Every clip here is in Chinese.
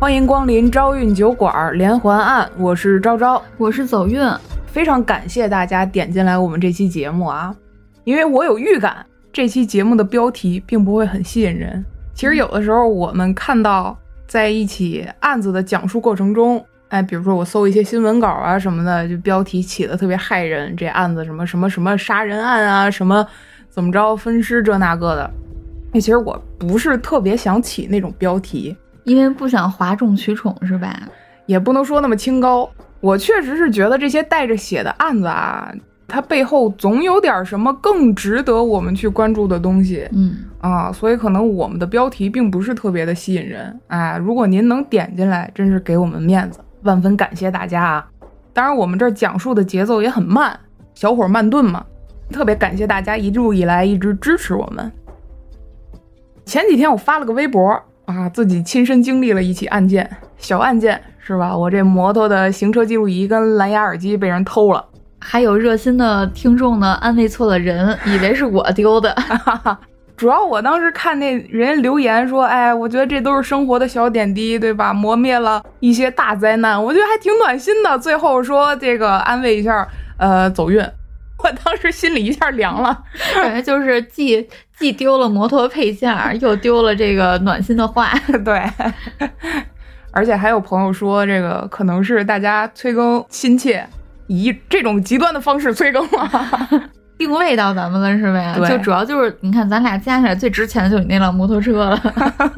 欢迎光临招运酒馆连环案，我是昭昭，我是走运。非常感谢大家点进来我们这期节目啊，因为我有预感这期节目的标题并不会很吸引人。其实有的时候我们看到在一起案子的讲述过程中，哎，比如说我搜一些新闻稿啊什么的，就标题起的特别害人，这案子什么什么什么杀人案啊，什么怎么着分尸这那个的。那其实我不是特别想起那种标题。因为不想哗众取宠是吧？也不能说那么清高。我确实是觉得这些带着血的案子啊，它背后总有点什么更值得我们去关注的东西。嗯啊，所以可能我们的标题并不是特别的吸引人。哎，如果您能点进来，真是给我们面子，万分感谢大家啊！当然，我们这讲述的节奏也很慢，小火慢炖嘛。特别感谢大家一路以来一直支持我们。前几天我发了个微博。啊，自己亲身经历了一起案件，小案件是吧？我这摩托的行车记录仪跟蓝牙耳机被人偷了，还有热心的听众呢，安慰错了人，以为是我丢的。主要我当时看那人留言说，哎，我觉得这都是生活的小点滴，对吧？磨灭了一些大灾难，我觉得还挺暖心的。最后说这个安慰一下，呃，走运。我当时心里一下凉了，感觉就是既既丢了摩托配件，又丢了这个暖心的话。对，而且还有朋友说，这个可能是大家催更亲切，以这种极端的方式催更了，定位到咱们了是呗？就主要就是你看，咱俩加起来最值钱的就是你那辆摩托车了，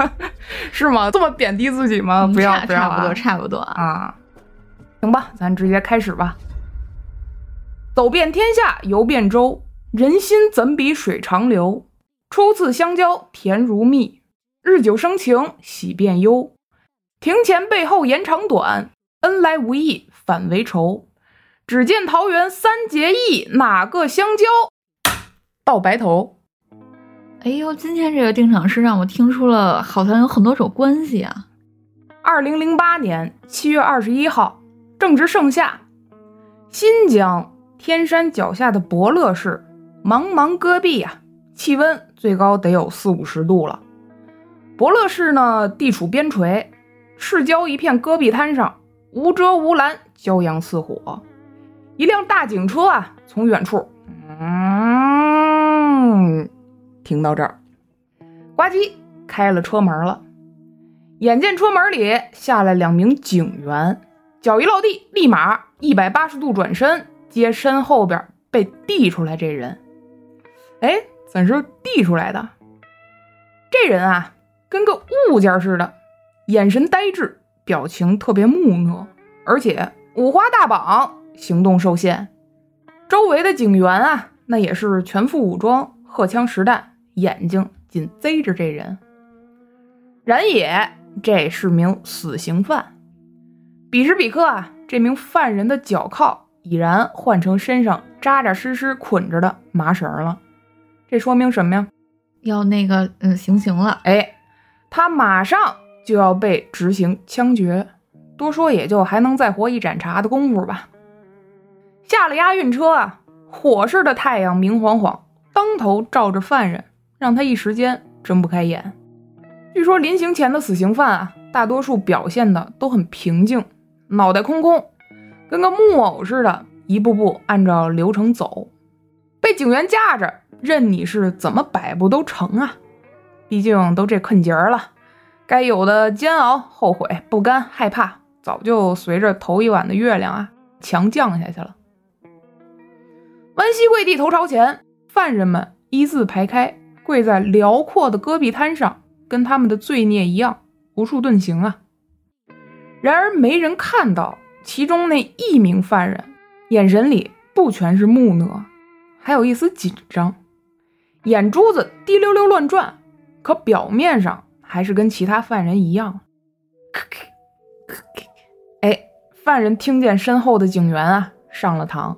是吗？这么贬低自己吗？不要，不要，差不多，差不多啊。行吧，咱直接开始吧。走遍天下游遍洲，人心怎比水长流？初次相交甜如蜜，日久生情喜变忧。庭前背后言长短，恩来无意反为仇。只见桃园三结义，哪个相交到白头？哎呦，今天这个定场诗让我听出了好像有很多种关系啊。二零零八年七月二十一号，正值盛夏，新疆。天山脚下的伯乐市，茫茫戈壁呀，气温最高得有四五十度了。伯乐市呢，地处边陲，市郊一片戈壁滩上，无遮无拦，骄阳似火。一辆大警车啊，从远处，嗯，停到这儿，呱唧开了车门了。眼见车门里下来两名警员，脚一落地，立马一百八十度转身。接身后边被递出来这人，哎，怎是递出来的？这人啊，跟个物件似的，眼神呆滞，表情特别木讷，而且五花大绑，行动受限。周围的警员啊，那也是全副武装，荷枪实弹，眼睛紧贼着这人。然也，这是名死刑犯。彼时彼刻啊，这名犯人的脚铐。已然换成身上扎扎实实捆着的麻绳了，这说明什么呀？要那个嗯行刑了，哎，他马上就要被执行枪决，多说也就还能再活一盏茶的功夫吧。下了押运车啊，火似的太阳明晃晃，当头照着犯人，让他一时间睁不开眼。据说临行前的死刑犯啊，大多数表现的都很平静，脑袋空空。跟个木偶似的，一步步按照流程走，被警员架着，任你是怎么摆布都成啊！毕竟都这困节儿了，该有的煎熬、后悔、不甘、害怕，早就随着头一晚的月亮啊强降下去了。弯膝跪地，头朝前，犯人们一字排开，跪在辽阔的戈壁滩上，跟他们的罪孽一样，无处遁形啊！然而没人看到。其中那一名犯人，眼神里不全是木讷，还有一丝紧张，眼珠子滴溜溜乱转，可表面上还是跟其他犯人一样。哎，犯人听见身后的警员啊上了膛，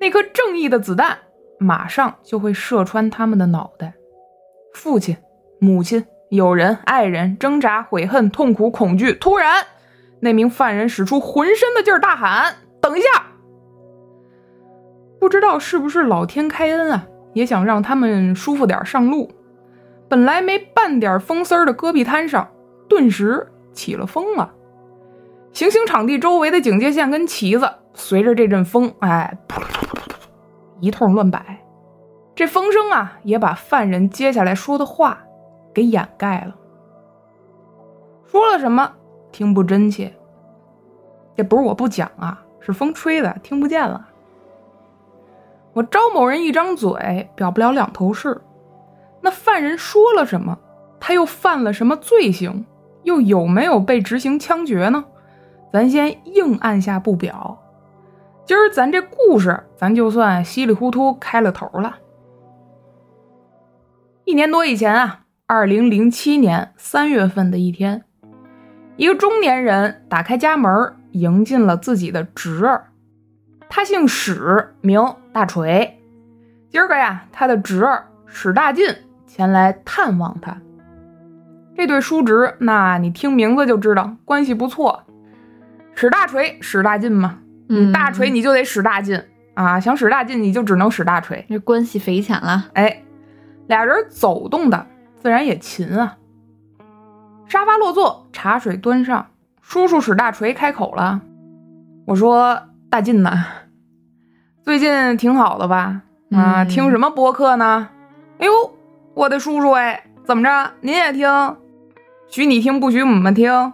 那颗正义的子弹马上就会射穿他们的脑袋。父亲、母亲、友人、爱人，挣扎、悔恨、痛苦、恐惧，突然。那名犯人使出浑身的劲儿，大喊：“等一下！”不知道是不是老天开恩啊，也想让他们舒服点上路。本来没半点风丝儿的戈壁滩上，顿时起了风了。行刑场地周围的警戒线跟旗子，随着这阵风，哎，噗噗噗噗噗，一通乱摆。这风声啊，也把犯人接下来说的话给掩盖了。说了什么，听不真切。这不是我不讲啊，是风吹的，听不见了。我招某人一张嘴，表不了两头事。那犯人说了什么？他又犯了什么罪行？又有没有被执行枪决呢？咱先硬按下不表。今儿咱这故事，咱就算稀里糊涂开了头了。一年多以前啊，二零零七年三月份的一天，一个中年人打开家门，迎进了自己的侄儿。他姓史，名大锤。今儿个呀，他的侄儿史大进前来探望他。这对叔侄，那你听名字就知道关系不错。史大锤，史大进嘛，嗯，大锤你就得史大进啊，想史大进你就只能史大锤。这关系匪浅了。哎，俩人走动的自然也勤啊。沙发落座，茶水端上，叔叔史大锤开口了：“我说大进呐，最近挺好的吧？啊，嗯听什么播客呢？哎呦，我的叔叔哎，怎么着？您也听？许你听，不许我们听。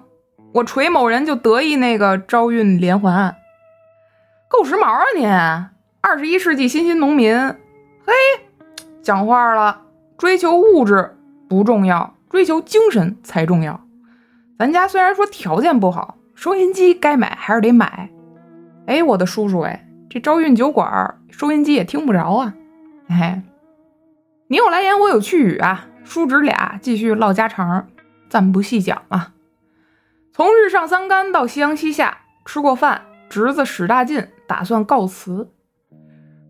我锤某人就得意那个招运连环案，够时髦啊您！二十一世纪新兴农民，嘿，讲话了，追求物质不重要，追求精神才重要。咱家虽然说条件不好，收音机该买还是得买。哎，我的叔叔哎，这招运酒馆收音机也听不着啊。哎，你有来言，我有去语啊。叔侄俩继续唠家常，暂不细讲啊。从日上三竿到夕阳西下，吃过饭，侄子史大进打算告辞。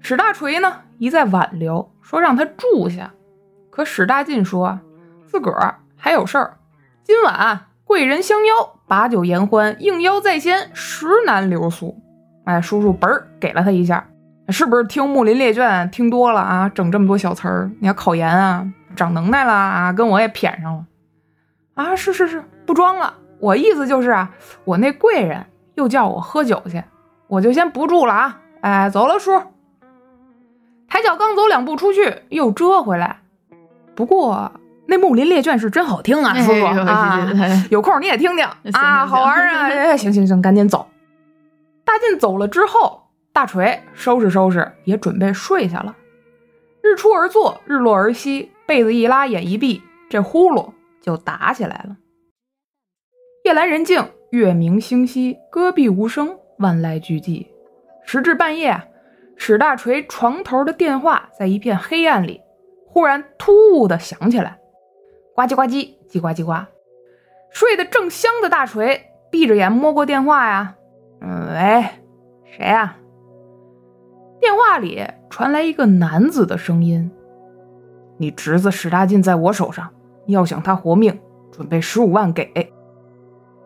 史大锤呢一再挽留，说让他住下。可史大进说自个儿还有事儿，今晚贵人相邀，把酒言欢，应邀在先，实难留宿。哎，叔叔嘣儿给了他一下，是不是听木林列卷听多了啊？整这么多小词儿，你要考研啊，长能耐了啊，跟我也谝上了啊！是是是，不装了。我意思就是啊，我那贵人又叫我喝酒去，我就先不住了啊！哎，走了，叔。抬脚刚走两步出去，又折回来。不过那木林列卷是真好听啊，叔叔哎啊，哎有空你也听听啊，好玩啊！哎，行行行，赶紧走。大进走了之后，大锤收拾收拾，也准备睡下了。日出而作，日落而息，被子一拉，眼一闭，这呼噜就打起来了。夜阑人静，月明星稀，戈壁无声，万籁俱寂。时至半夜，史大锤床头的电话在一片黑暗里，忽然突兀的响起来，呱唧呱唧，叽呱叽呱。睡得正香的大锤闭着眼摸过电话呀，嗯，喂，谁呀、电话里传来一个男子的声音：“你侄子史大进在我手上，要想他活命，准备十五万给。”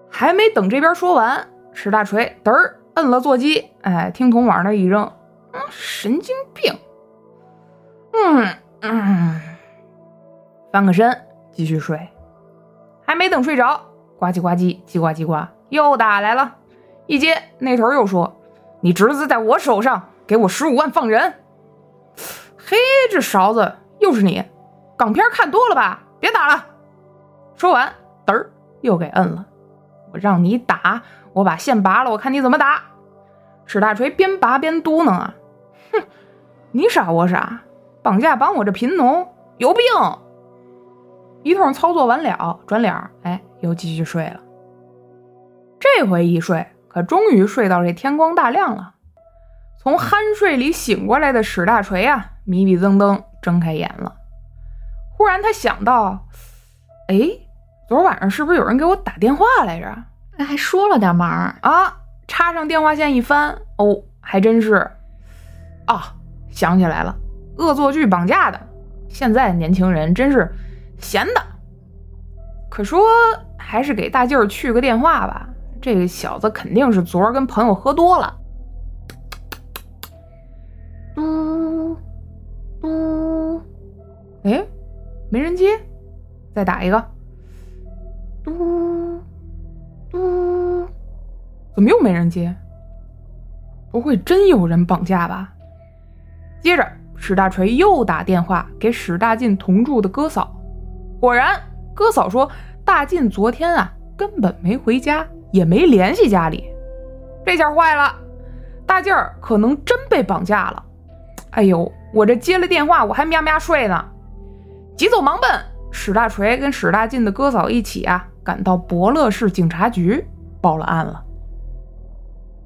还没等这边说完，史大锤嘚儿摁了座机，哎，听筒往那一扔，嗯，神经病。嗯嗯，翻个身继续睡。还没等睡着，呱唧呱唧，叽呱叽呱，又打来了。一接那头又说：“你侄子在我手上，给我十五万放人。”嘿，这勺子又是你，港片看多了吧？别打了。说完，嘚儿又给摁了。我让你打，我把线拔了，我看你怎么打。史大锤边拔边嘟囔啊：“哼，你傻我傻，绑架绑我这贫农，有病！”一通操作完了，转脸，哎，又继续睡了。这回一睡，可终于睡到这天光大亮了。从酣睡里醒过来的史大锤啊，迷迷瞪瞪睁开眼了。忽然他想到，哎，昨晚上是不是有人给我打电话来着？哎还说了点忙，啊，插上电话线一翻，哦，还真是，啊，想起来了，恶作剧绑架的。现在年轻人真是闲的。可说还是给大劲儿去个电话吧，这个小子肯定是昨儿跟朋友喝多了。嘟嘟，哎，没人接，再打一个。嘟嘟怎么又没人接？不会真有人绑架吧？接着，史大锤又打电话给史大进同住的哥嫂，果然，哥嫂说大进昨天啊根本没回家，也没联系家里。这下坏了，大劲儿可能真被绑架了。哎呦，我这接了电话，我还喵喵睡呢，急走忙奔。史大锤跟史大进的哥嫂一起啊，赶到博乐市警察局报了案了。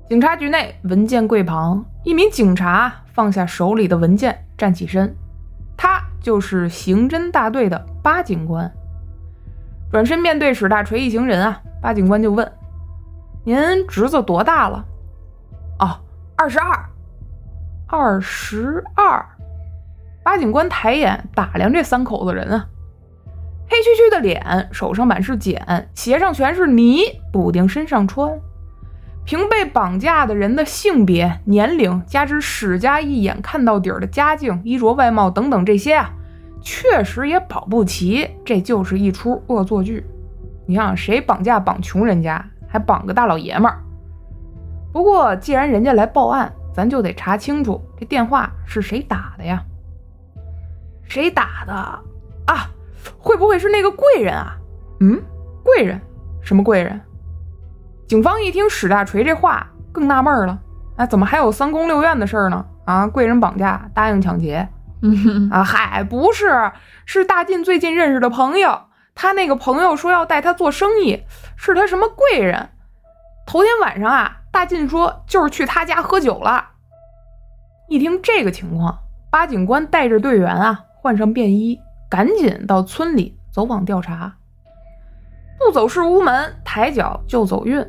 警察局内，文件柜旁，一名警察放下手里的文件，站起身。他就是刑侦大队的八警官。转身面对史大锤一行人啊，八警官就问：“您侄子多大了？”“哦，二十二。”“二十二。”八警官抬眼打量这三口子人啊，黑黢黢的脸，手上满是茧，鞋上全是泥，补丁身上穿。凭被绑架的人的性别、年龄，加之史家一眼看到底儿的家境、衣着、外貌等等这些啊，确实也保不齐。这就是一出恶作剧。你想谁绑架绑穷人家，还绑个大老爷们儿？不过既然人家来报案，咱就得查清楚这电话是谁打的呀？谁打的啊？会不会是那个贵人啊？嗯，贵人？什么贵人？警方一听史大锤这话，更纳闷了。啊，怎么还有三宫六院的事儿呢？啊，贵人绑架，答应抢劫。啊，嗨，不是，是大进最近认识的朋友。他那个朋友说要带他做生意，是他什么贵人？头天晚上啊，大进说就是去他家喝酒了。一听这个情况，八警官带着队员啊，换上便衣，赶紧到村里走访调查。不走是无门，抬脚就走运。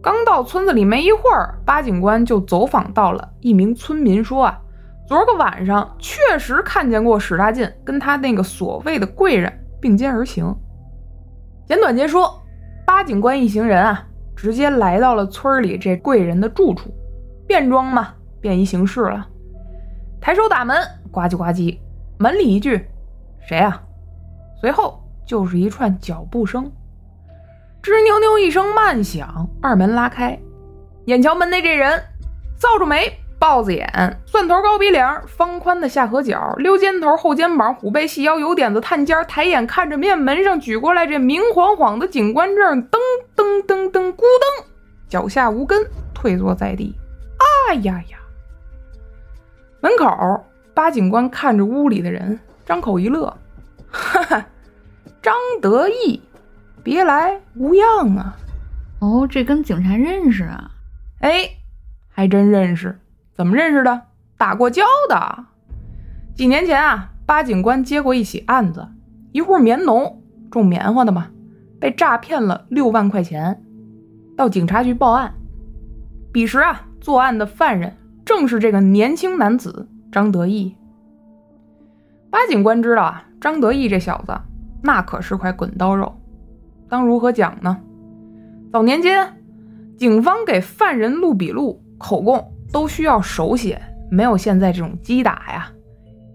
刚到村子里没一会儿，八警官就走访到了一名村民，说啊，昨个晚上确实看见过史大进跟他那个所谓的贵人并肩而行。简短截说，八警官一行人啊，直接来到了村里这贵人的住处，便装嘛，便衣行事了。抬手打门，呱唧呱唧，门里一句：“谁啊？”随后就是一串脚步声。吱扭扭一声慢响，二门拉开，眼瞧门内这人，扫帚眉、豹子眼、蒜头高鼻梁、方宽的下颌角、溜肩头、后肩膀、虎背细腰、有点子探尖，抬眼看着面门上举过来这明晃晃的警官证，噔噔噔噔，咕噔，脚下无根，退坐在地。啊呀呀！门口，八警官看着屋里的人，张口一乐，哈哈，张得意。别来无恙啊！哦，这跟警察认识啊？哎，还真认识。怎么认识的？打过交的。几年前啊，八警官接过一起案子，一户棉农种棉花的嘛，被诈骗了六万块钱，到警察局报案。彼时啊，作案的犯人正是这个年轻男子张得意。八警官知道啊，张得意这小子那可是块滚刀肉。当如何讲呢？早年间，警方给犯人录笔录、口供都需要手写，没有现在这种机打呀，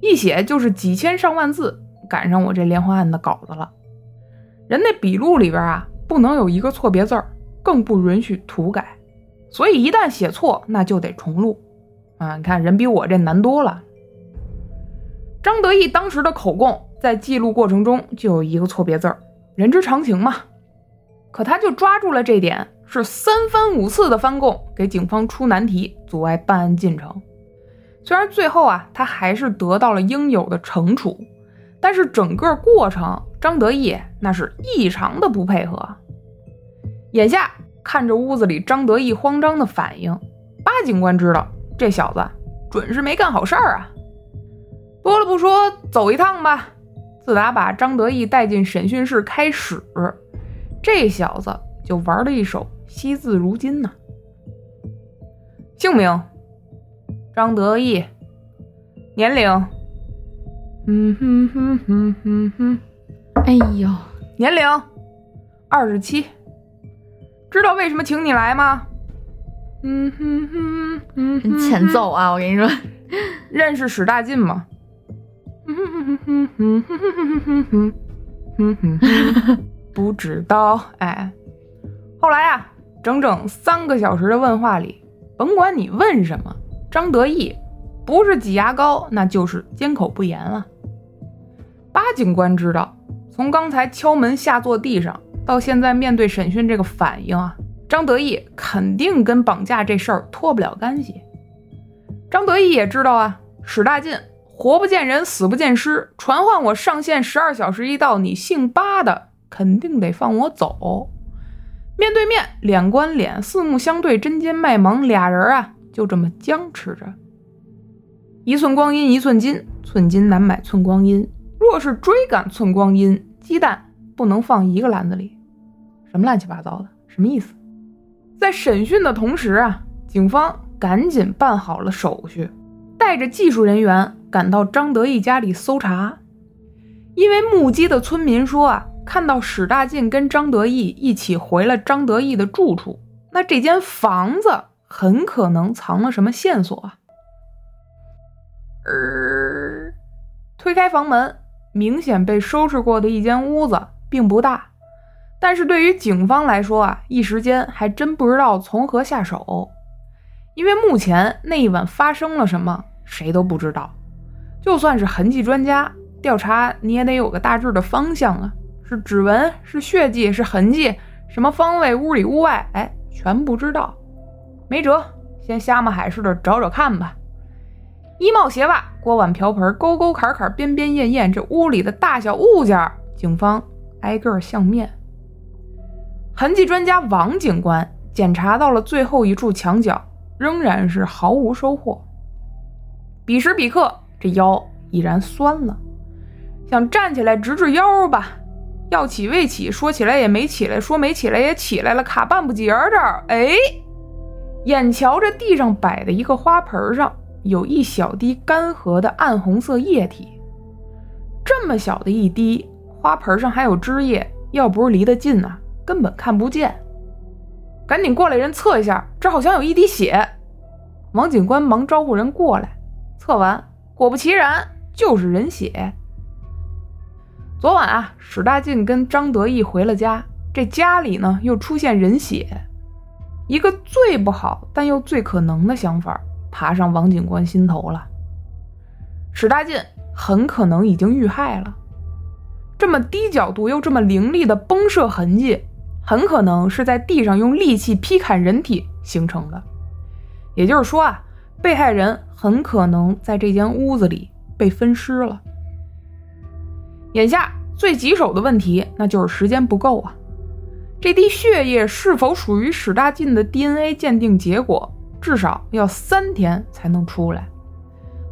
一写就是几千上万字。赶上我这连环案的稿子了，人那笔录里边啊，不能有一个错别字儿，更不允许涂改，所以一旦写错，那就得重录。啊，你看人比我这难多了。张得意当时的口供在记录过程中就有一个错别字儿。人之常情嘛，可他就抓住了这点，是三番五次的翻供，给警方出难题，阻碍办案进程。虽然最后啊，他还是得到了应有的惩处，但是整个过程，张得意那是异常的不配合。眼下看着屋子里张得意慌张的反应，巴警官知道这小子准是没干好事儿啊。多了不说，走一趟吧。自打把张得意带进审讯室开始，这小子就玩了一手惜字如金呐。姓名：张得意，年龄：嗯哼哼哼哼哼，哎呦，年龄二十七。知道为什么请你来吗？嗯哼哼哼，欠揍啊！我跟你说，认识史大进吗？哼哼哼哼哼哼哼哼哼哼哼，不知道哎。后来啊，整整三个小时的问话里，甭管你问什么，张德义不是挤牙膏，那就是缄口不言了。八警官知道，从刚才敲门下坐地上到现在面对审讯这个反应啊，张德义肯定跟绑架这事儿脱不了干系。张德义也知道啊，史大进活不见人，死不见尸，传唤我上线十二小时一到，你姓八的肯定得放我走。面对面，脸关脸，四目相对，针尖麦芒，俩人啊就这么僵持着。一寸光阴一寸金，寸金难买寸光阴。若是追赶寸光阴，鸡蛋不能放一个篮子里。什么乱七八糟的？什么意思？在审讯的同时啊，警方赶紧办好了手续，带着技术人员赶到张德义家里搜查。因为目击的村民说啊，看到史大进跟张德义一起回了张德义的住处，那这间房子很可能藏了什么线索啊。呃，推开房门。明显被收拾过的一间屋子，并不大，但是对于警方来说啊，一时间还真不知道从何下手，因为目前那一晚发生了什么，谁都不知道。就算是痕迹专家调查，你也得有个大致的方向啊，是指纹，是血迹，是痕迹，什么方位，屋里屋外，哎，全不知道。没辙，先瞎么海似的找找看吧。衣帽鞋袜、锅碗瓢盆、沟沟坎坎、边边沿沿，这屋里的大小物件，警方挨个相面。痕迹专家王警官检查到了最后一处墙角，仍然是毫无收获。彼时彼刻，这腰已然酸了，想站起来直直腰吧，要起未起，说起来也没起来，说没起来也起来了，卡半步节儿这儿。哎，眼瞧着地上摆的一个花盆上。有一小滴干涸的暗红色液体，这么小的一滴，花盆上还有汁液，要不是离得近啊，根本看不见。赶紧过来人测一下，这好像有一滴血。王警官忙招呼人过来，测完，果不其然，就是人血。昨晚啊，史大进跟张德义回了家，这家里呢又出现人血，一个最不好但又最可能的想法。爬上王警官心头了，史大进很可能已经遇害了。这么低角度又这么凌厉的崩射痕迹，很可能是在地上用利器劈砍人体形成的。也就是说啊，被害人很可能在这间屋子里被分尸了。眼下最棘手的问题，那就是时间不够啊。这滴血液是否属于史大进的 DNA 鉴定结果？至少要三天才能出来，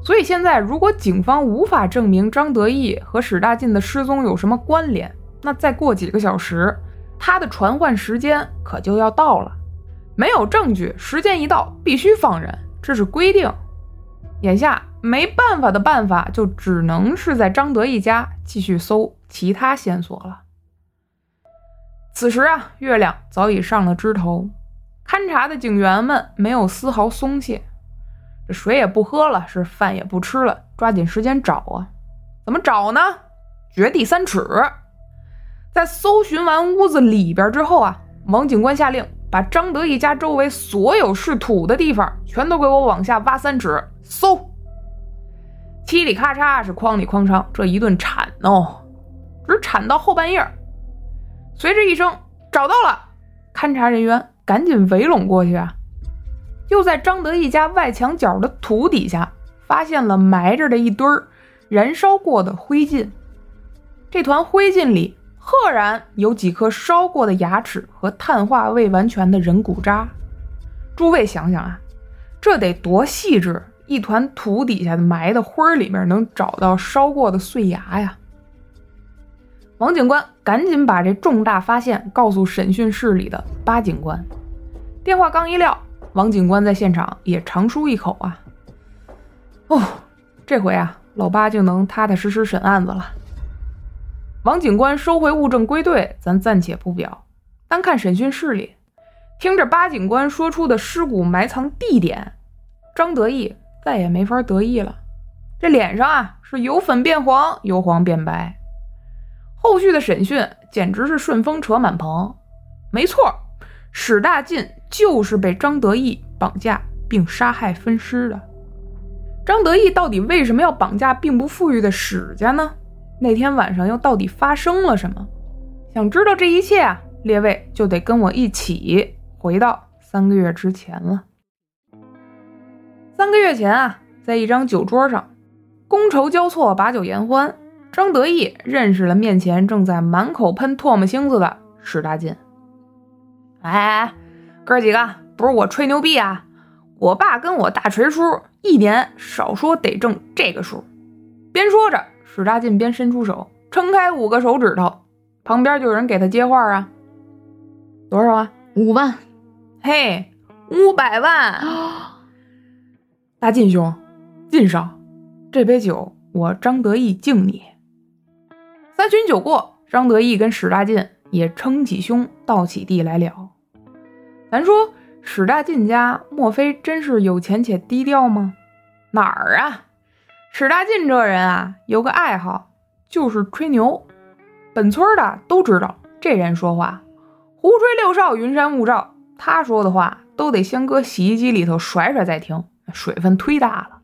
所以现在如果警方无法证明张德义和史大进的失踪有什么关联，那再过几个小时，他的传唤时间可就要到了。没有证据，时间一到必须放人，这是规定。眼下没办法的办法，就只能是在张德一家继续搜其他线索了。此时啊，月亮早已上了枝头。勘察的警员们没有丝毫松懈，这水也不喝了，是饭也不吃了，抓紧时间找啊！怎么找呢？掘地三尺。在搜寻完屋子里边之后啊，王警官下令把张德一家周围所有是土的地方全都给我往下挖三尺，搜。嘁里咔嚓是哐里哐嚓，这一顿铲哦，只铲到后半夜，随着一声找到了，勘察人员。赶紧围拢过去啊！就在张德一家外墙角的土底下，发现了埋着的一堆儿燃烧过的灰烬。这团灰烬里，赫然有几颗烧过的牙齿和碳化未完全的人骨渣。诸位想想啊，这得多细致！一团土底下埋的灰儿里面能找到烧过的碎牙呀！王警官赶紧把这重大发现告诉审讯室里的八警官。电话刚一撂，王警官在现场也长舒一口啊。哦，这回啊，老八就能踏踏实实审案子了。王警官收回物证归队，咱暂且不表。单看审讯室里，听着八警官说出的尸骨埋藏地点，张德义再也没法得意了。这脸上啊，是由粉变黄，由黄变白。后续的审讯简直是顺风扯满棚。没错。史大进就是被张得意绑架并杀害分尸的。张得意到底为什么要绑架并不富裕的史家呢？那天晚上又到底发生了什么？想知道这一切啊，列位就得跟我一起回到三个月之前了。三个月前啊，在一张酒桌上，觥筹交错，把酒言欢。张得意认识了面前正在满口喷唾沫星子的史大进。哎，哥几个，不是我吹牛逼啊！我爸跟我大锤叔一年少说得挣这个数。边说着，史大进边伸出手，撑开五个手指头，旁边就有人给他接话啊。多少啊？五万。嘿，五百万！大进兄，进上，这杯酒我张得意敬你。三巡酒过，张得意跟史大进也撑起胸，倒起地来了。咱说史大进家，莫非真是有钱且低调吗？哪儿啊？史大进这人啊，有个爱好，就是吹牛。本村的都知道，这人说话胡吹六哨，云山雾罩。他说的话都得先搁洗衣机里头甩甩再听，水分忒大了。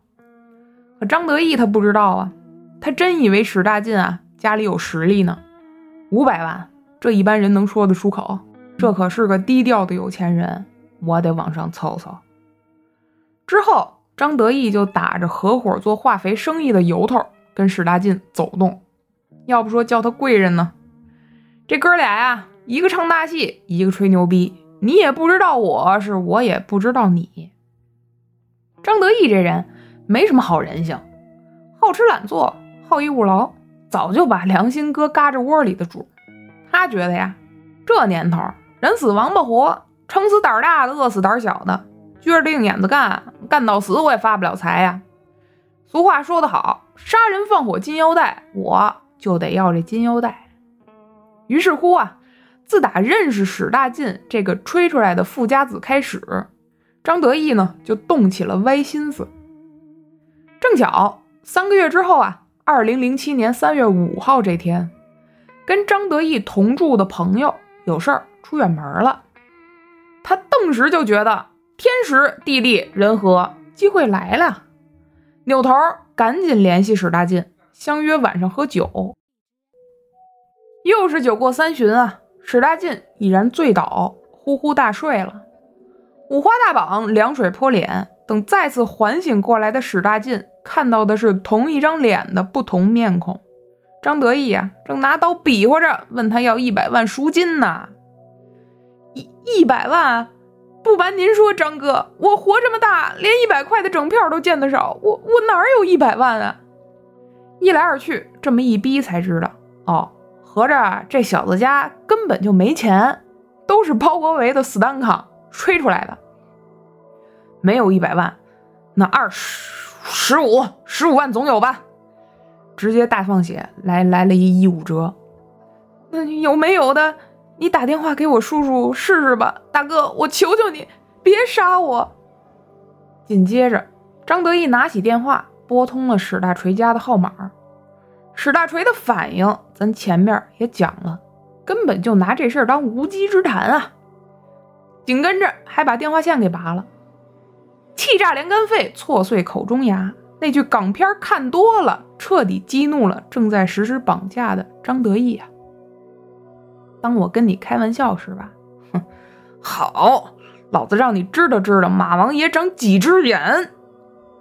可张得意他不知道啊，他真以为史大进啊。家里有实力呢，五百万，这一般人能说得出口？这可是个低调的有钱人，我得往上凑凑。之后，张得意就打着合伙做化肥生意的由头，跟史大进走动。要不说叫他贵人呢？这哥俩呀，一个唱大戏，一个吹牛逼。你也不知道我是，我也不知道你。张得意这人没什么好人性，好吃懒做，好逸恶劳。早就把良心搁嘎吱窝里的主，他觉得呀，这年头人死王八活，撑死胆大的，饿死胆小的，撅着腚眼子干，干到死我也发不了财呀。俗话说得好，杀人放火金腰带，我就得要这金腰带。于是乎啊，自打认识史大进这个吹出来的富家子开始，张得意呢就动起了歪心思。正巧三个月之后啊。二零零七年三月五号这天，跟张得意同住的朋友有事儿出远门了，他顿时就觉得天时地利人和，机会来了，扭头赶紧联系史大进，相约晚上喝酒。又是酒过三巡啊，史大进已然醉倒，呼呼大睡了。五花大绑，凉水泼脸，等再次缓醒过来的史大进。看到的是同一张脸的不同面孔，张得意呀，正拿刀比划着问他要一百万赎金呢。一一百万，不瞒您说，张哥，我活这么大，连一百块的整票都见得少，我我哪有一百万啊？一来二去，这么一逼才知道，哦，合着这小子家根本就没钱，都是包国维的死单扛吹出来的，没有一百万，那二十。十五十五万总有吧，直接大放血来来了一一五折，那有没有的？你打电话给我叔叔试试吧，大哥，我求求你别杀我。紧接着，张得意拿起电话拨通了史大锤家的号码，史大锤的反应咱前面也讲了，根本就拿这事儿当无稽之谈啊，紧跟着还把电话线给拔了。气炸连肝肺，挫碎口中牙。那句港片看多了，彻底激怒了正在实施绑架的张得意啊！当我跟你开玩笑是吧？哼，好，老子让你知道知道马王爷长几只眼。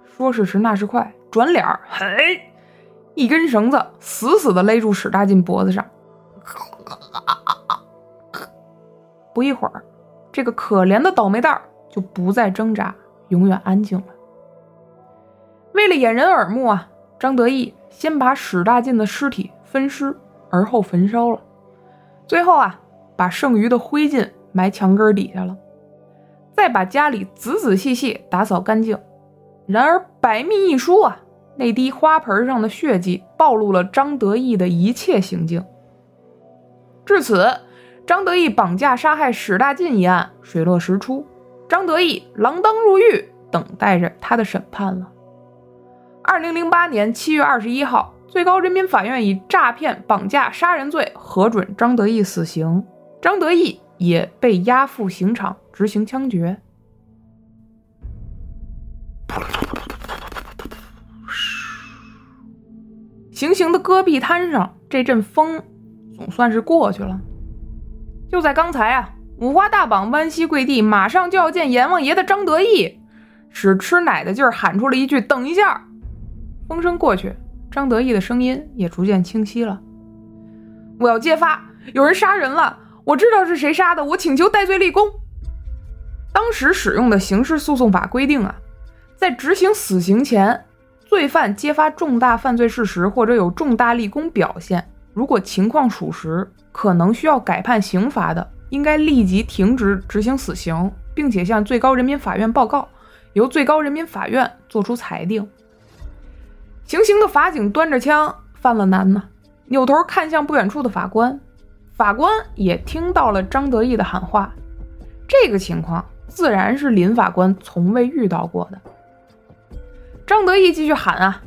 说时迟，那时快，转脸儿，嘿，一根绳子死死的勒住史大进脖子上。不一会儿，这个可怜的倒霉蛋儿就不再挣扎。永远安静了。为了掩人耳目啊，张得意先把史大进的尸体分尸，而后焚烧了。最后啊，把剩余的灰烬埋墙根底下了，再把家里仔仔细细打扫干净。然而百密一疏啊，那滴花盆上的血迹暴露了张得意的一切行径。至此，张得意绑架杀害史大进一案水落石出。张得意锒铛入狱，等待着他的审判了。二零零八年七月二十一号，最高人民法院以诈骗、绑架、杀人罪核准张得意死刑。张得意也被押赴刑场执行枪决。行刑的戈壁滩上，这阵风总算是过去了。就在刚才啊，五花大绑、弯膝跪地，马上就要见阎王爷的张得意，使吃奶的劲儿喊出了一句：“等一下！”风声过去，张得意的声音也逐渐清晰了：“我要揭发，有人杀人了，我知道是谁杀的，我请求戴罪立功。”当时使用的刑事诉讼法规定啊，在执行死刑前。罪犯揭发重大犯罪事实或者有重大立功表现，如果情况属实，可能需要改判刑罚的，应该立即停止执行死刑，并且向最高人民法院报告，由最高人民法院作出裁定。行刑的法警端着枪犯了难呢，扭头看向不远处的法官，法官也听到了张得意的喊话。这个情况自然是林法官从未遇到过的。张得意继续喊啊！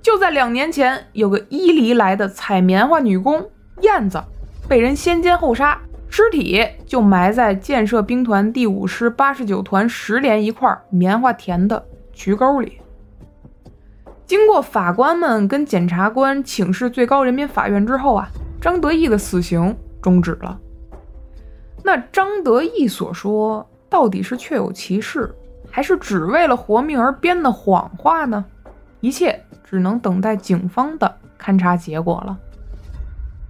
就在两年前，有个伊犁来的采棉花女工燕子，被人先奸后杀，尸体就埋在建设兵团第五师八十九团十连一块棉花田的渠沟里。经过法官们跟检察官请示最高人民法院之后啊，张得意的死刑终止了。那张得意所说，到底是确有其事？还是只为了活命而编的谎话呢？一切只能等待警方的勘查结果了。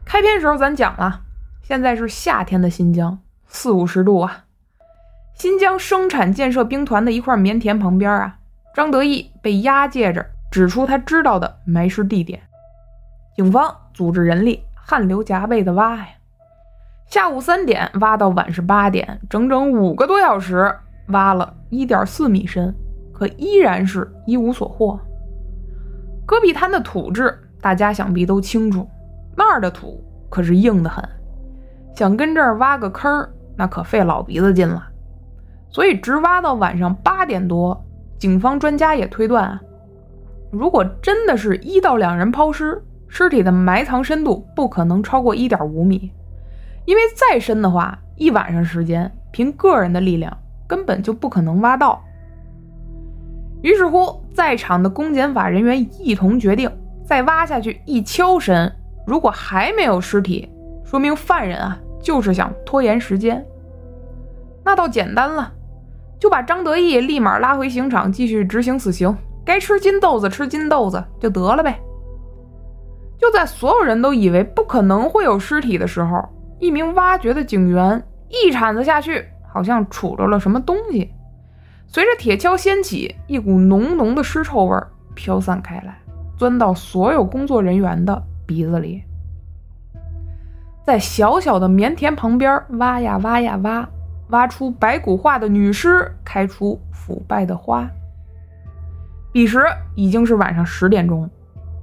开篇时候咱讲了，现在是夏天的新疆，四五十度啊。新疆生产建设兵团的一块棉田旁边啊，张得意被押解着，指出他知道的埋尸地点。警方组织人力，汗流浃背的挖呀，下午三点挖到晚上八点，整整五个多小时。挖了一点四米深，可依然是一无所获。戈壁滩的土质，大家想必都清楚，那儿的土可是硬得很，想跟这儿挖个坑，那可费老鼻子劲了。所以直挖到晚上八点多，警方专家也推断啊，如果真的是一到两人抛尸，尸体的埋藏深度不可能超过一点五米，因为再深的话，一晚上时间，凭个人的力量。根本就不可能挖到。于是乎，在场的公检法人员一同决定，再挖下去一锹深，如果还没有尸体，说明犯人啊就是想拖延时间。那倒简单了，就把张得意立马拉回刑场继续执行死刑，该吃金豆子吃金豆子就得了呗。就在所有人都以为不可能会有尸体的时候，一名挖掘的警员一铲子下去。好像杵着了什么东西，随着铁锹掀起，一股浓浓的尸臭味飘散开来，钻到所有工作人员的鼻子里。在小小的棉田旁边挖呀挖呀挖，挖出白骨化的女尸，开出腐败的花。彼时已经是晚上十点钟，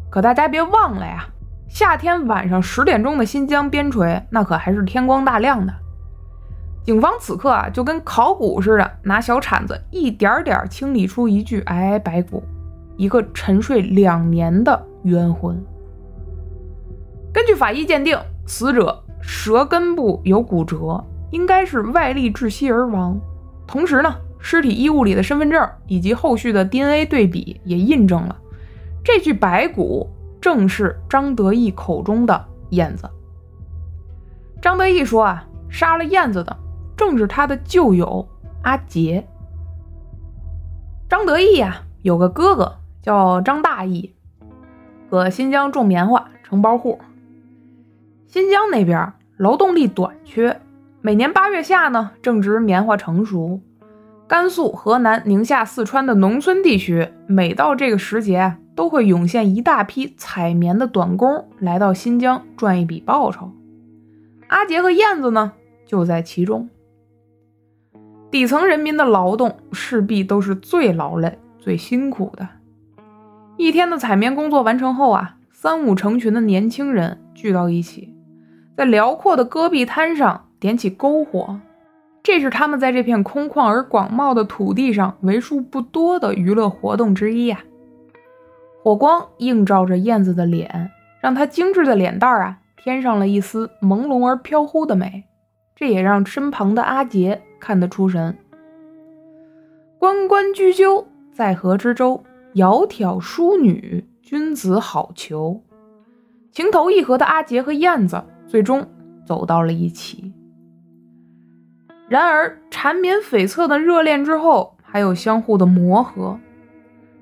可大家别忘了呀，夏天晚上十点钟的新疆边陲，那可还是天光大亮的。警方此刻啊，就跟考古似的，拿小铲子一点点清理出一具皑皑白骨，一个沉睡两年的冤魂。根据法医鉴定，死者舌根部有骨折，应该是外力窒息而亡。同时呢，尸体衣物里的身份证以及后续的 DNA 对比也印证了，这具白骨正是张得意口中的燕子。张得意说啊，杀了燕子的。正是他的旧友阿杰。张得意呀，有个哥哥叫张大义，搁新疆种棉花，承包户。新疆那边劳动力短缺，每年八月下呢，正值棉花成熟。甘肃、河南、宁夏、四川的农村地区，每到这个时节，都会涌现一大批采棉的短工来到新疆赚一笔报酬。阿杰和燕子呢，就在其中。底层人民的劳动势必都是最劳累、最辛苦的。一天的采棉工作完成后啊，三五成群的年轻人聚到一起，在辽阔的戈壁滩上点起篝火，这是他们在这片空旷而广袤的土地上为数不多的娱乐活动之一呀。火光映照着燕子的脸，让她精致的脸蛋儿啊添上了一丝朦胧而飘忽的美。这也让身旁的阿杰看得出神。关关雎鸠，在河之洲。窈窕淑女，君子好逑。情投意合的阿杰和燕子最终走到了一起。然而，缠绵悱恻的热恋之后，还有相互的磨合。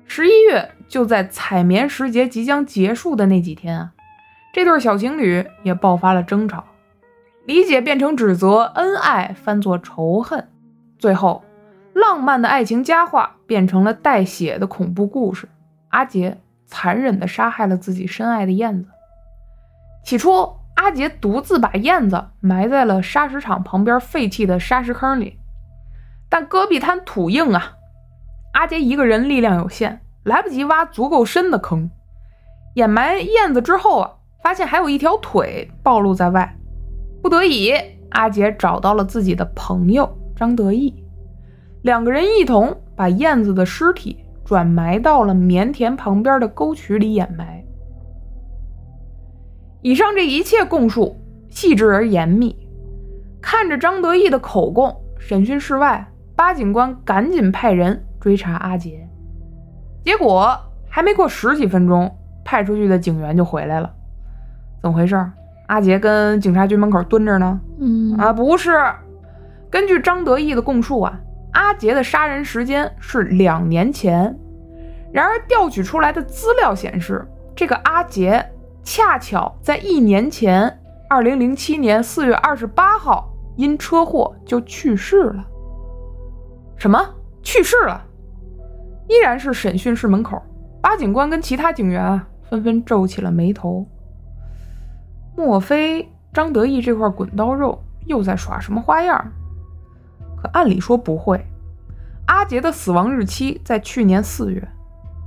十一月，就在采棉时节即将结束的那几天啊，这对小情侣也爆发了争吵，理解变成指责，恩爱翻作仇恨，最后。浪漫的爱情佳话变成了带血的恐怖故事。阿杰残忍地杀害了自己深爱的燕子。起初，阿杰独自把燕子埋在了砂石场旁边废弃的砂石坑里，但戈壁滩土硬啊，阿杰一个人力量有限，来不及挖足够深的坑。掩埋燕子之后啊，发现还有一条腿暴露在外，不得已，阿杰找到了自己的朋友张得意。两个人一同把燕子的尸体转埋到了棉田旁边的沟渠里掩埋。以上这一切供述细致而严密，看着张得意的口供，审讯室外，巴警官赶紧派人追查阿杰。结果还没过十几分钟，派出去的警员就回来了。怎么回事？阿杰跟警察局门口蹲着呢？嗯啊，不是。根据张得意的供述啊。阿杰的杀人时间是两年前，然而调取出来的资料显示，这个阿杰恰巧在一年前，二零零七年四月二十八号因车祸就去世了。什么？去世了？依然是审讯室门口，巴警官跟其他警员啊纷纷皱起了眉头。莫非张得意这块滚刀肉又在耍什么花样？可按理说不会，阿杰的死亡日期在去年四月，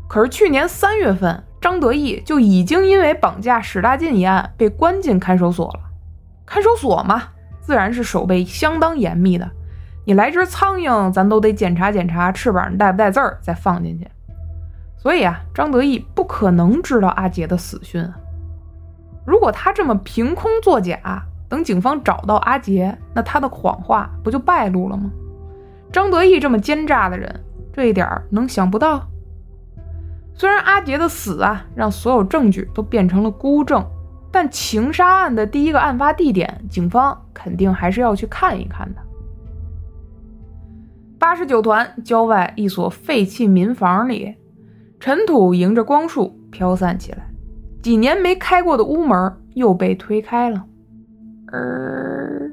可是去年三月份，张得意就已经因为绑架史大进一案被关进看守所了。看守所嘛，自然是守备相当严密的，你来只苍蝇，咱都得检查检查翅膀上带不带字儿再放进去。所以啊，张得意不可能知道阿杰的死讯。如果他这么凭空作假。等警方找到阿杰，那他的谎话不就败露了吗？张得意这么奸诈的人，这一点儿能想不到？虽然阿杰的死啊，让所有证据都变成了孤证，但情杀案的第一个案发地点，警方肯定还是要去看一看的。八十九团郊外一所废弃民房里，尘土迎着光束飘散起来，几年没开过的屋门又被推开了。呃，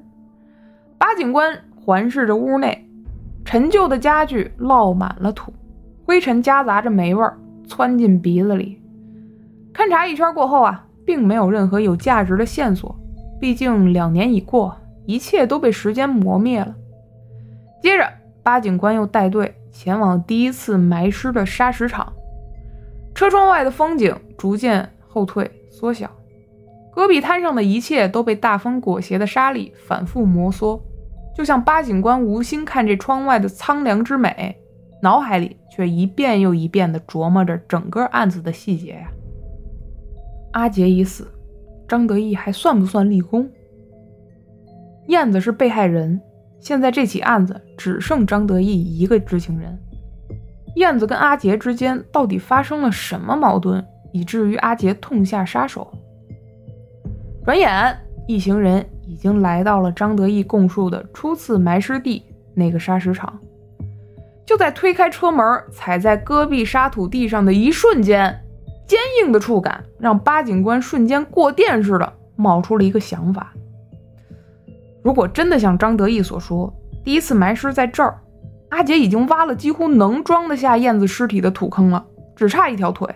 巴警官环视着屋内，陈旧的家具落满了土，灰尘夹杂着霉味儿，窜进鼻子里。勘察一圈过后啊，并没有任何有价值的线索。毕竟两年已过，一切都被时间磨灭了。接着，巴警官又带队前往第一次埋尸的砂石场。车窗外的风景逐渐后退缩小。戈壁滩上的一切都被大风裹挟的沙粒反复摩挲，就像巴警官无心看这窗外的苍凉之美，脑海里却一遍又一遍地琢磨着整个案子的细节呀。阿杰已死，张得意还算不算立功？燕子是被害人，现在这起案子只剩张得意一个知情人。燕子跟阿杰之间到底发生了什么矛盾，以至于阿杰痛下杀手？转眼，一行人已经来到了张得意供述的初次埋尸地那个砂石场。就在推开车门，踩在戈壁沙土地上的一瞬间，坚硬的触感让巴警官瞬间过电似的冒出了一个想法：如果真的像张得意所说，第一次埋尸在这儿，阿杰已经挖了几乎能装得下燕子尸体的土坑了，只差一条腿，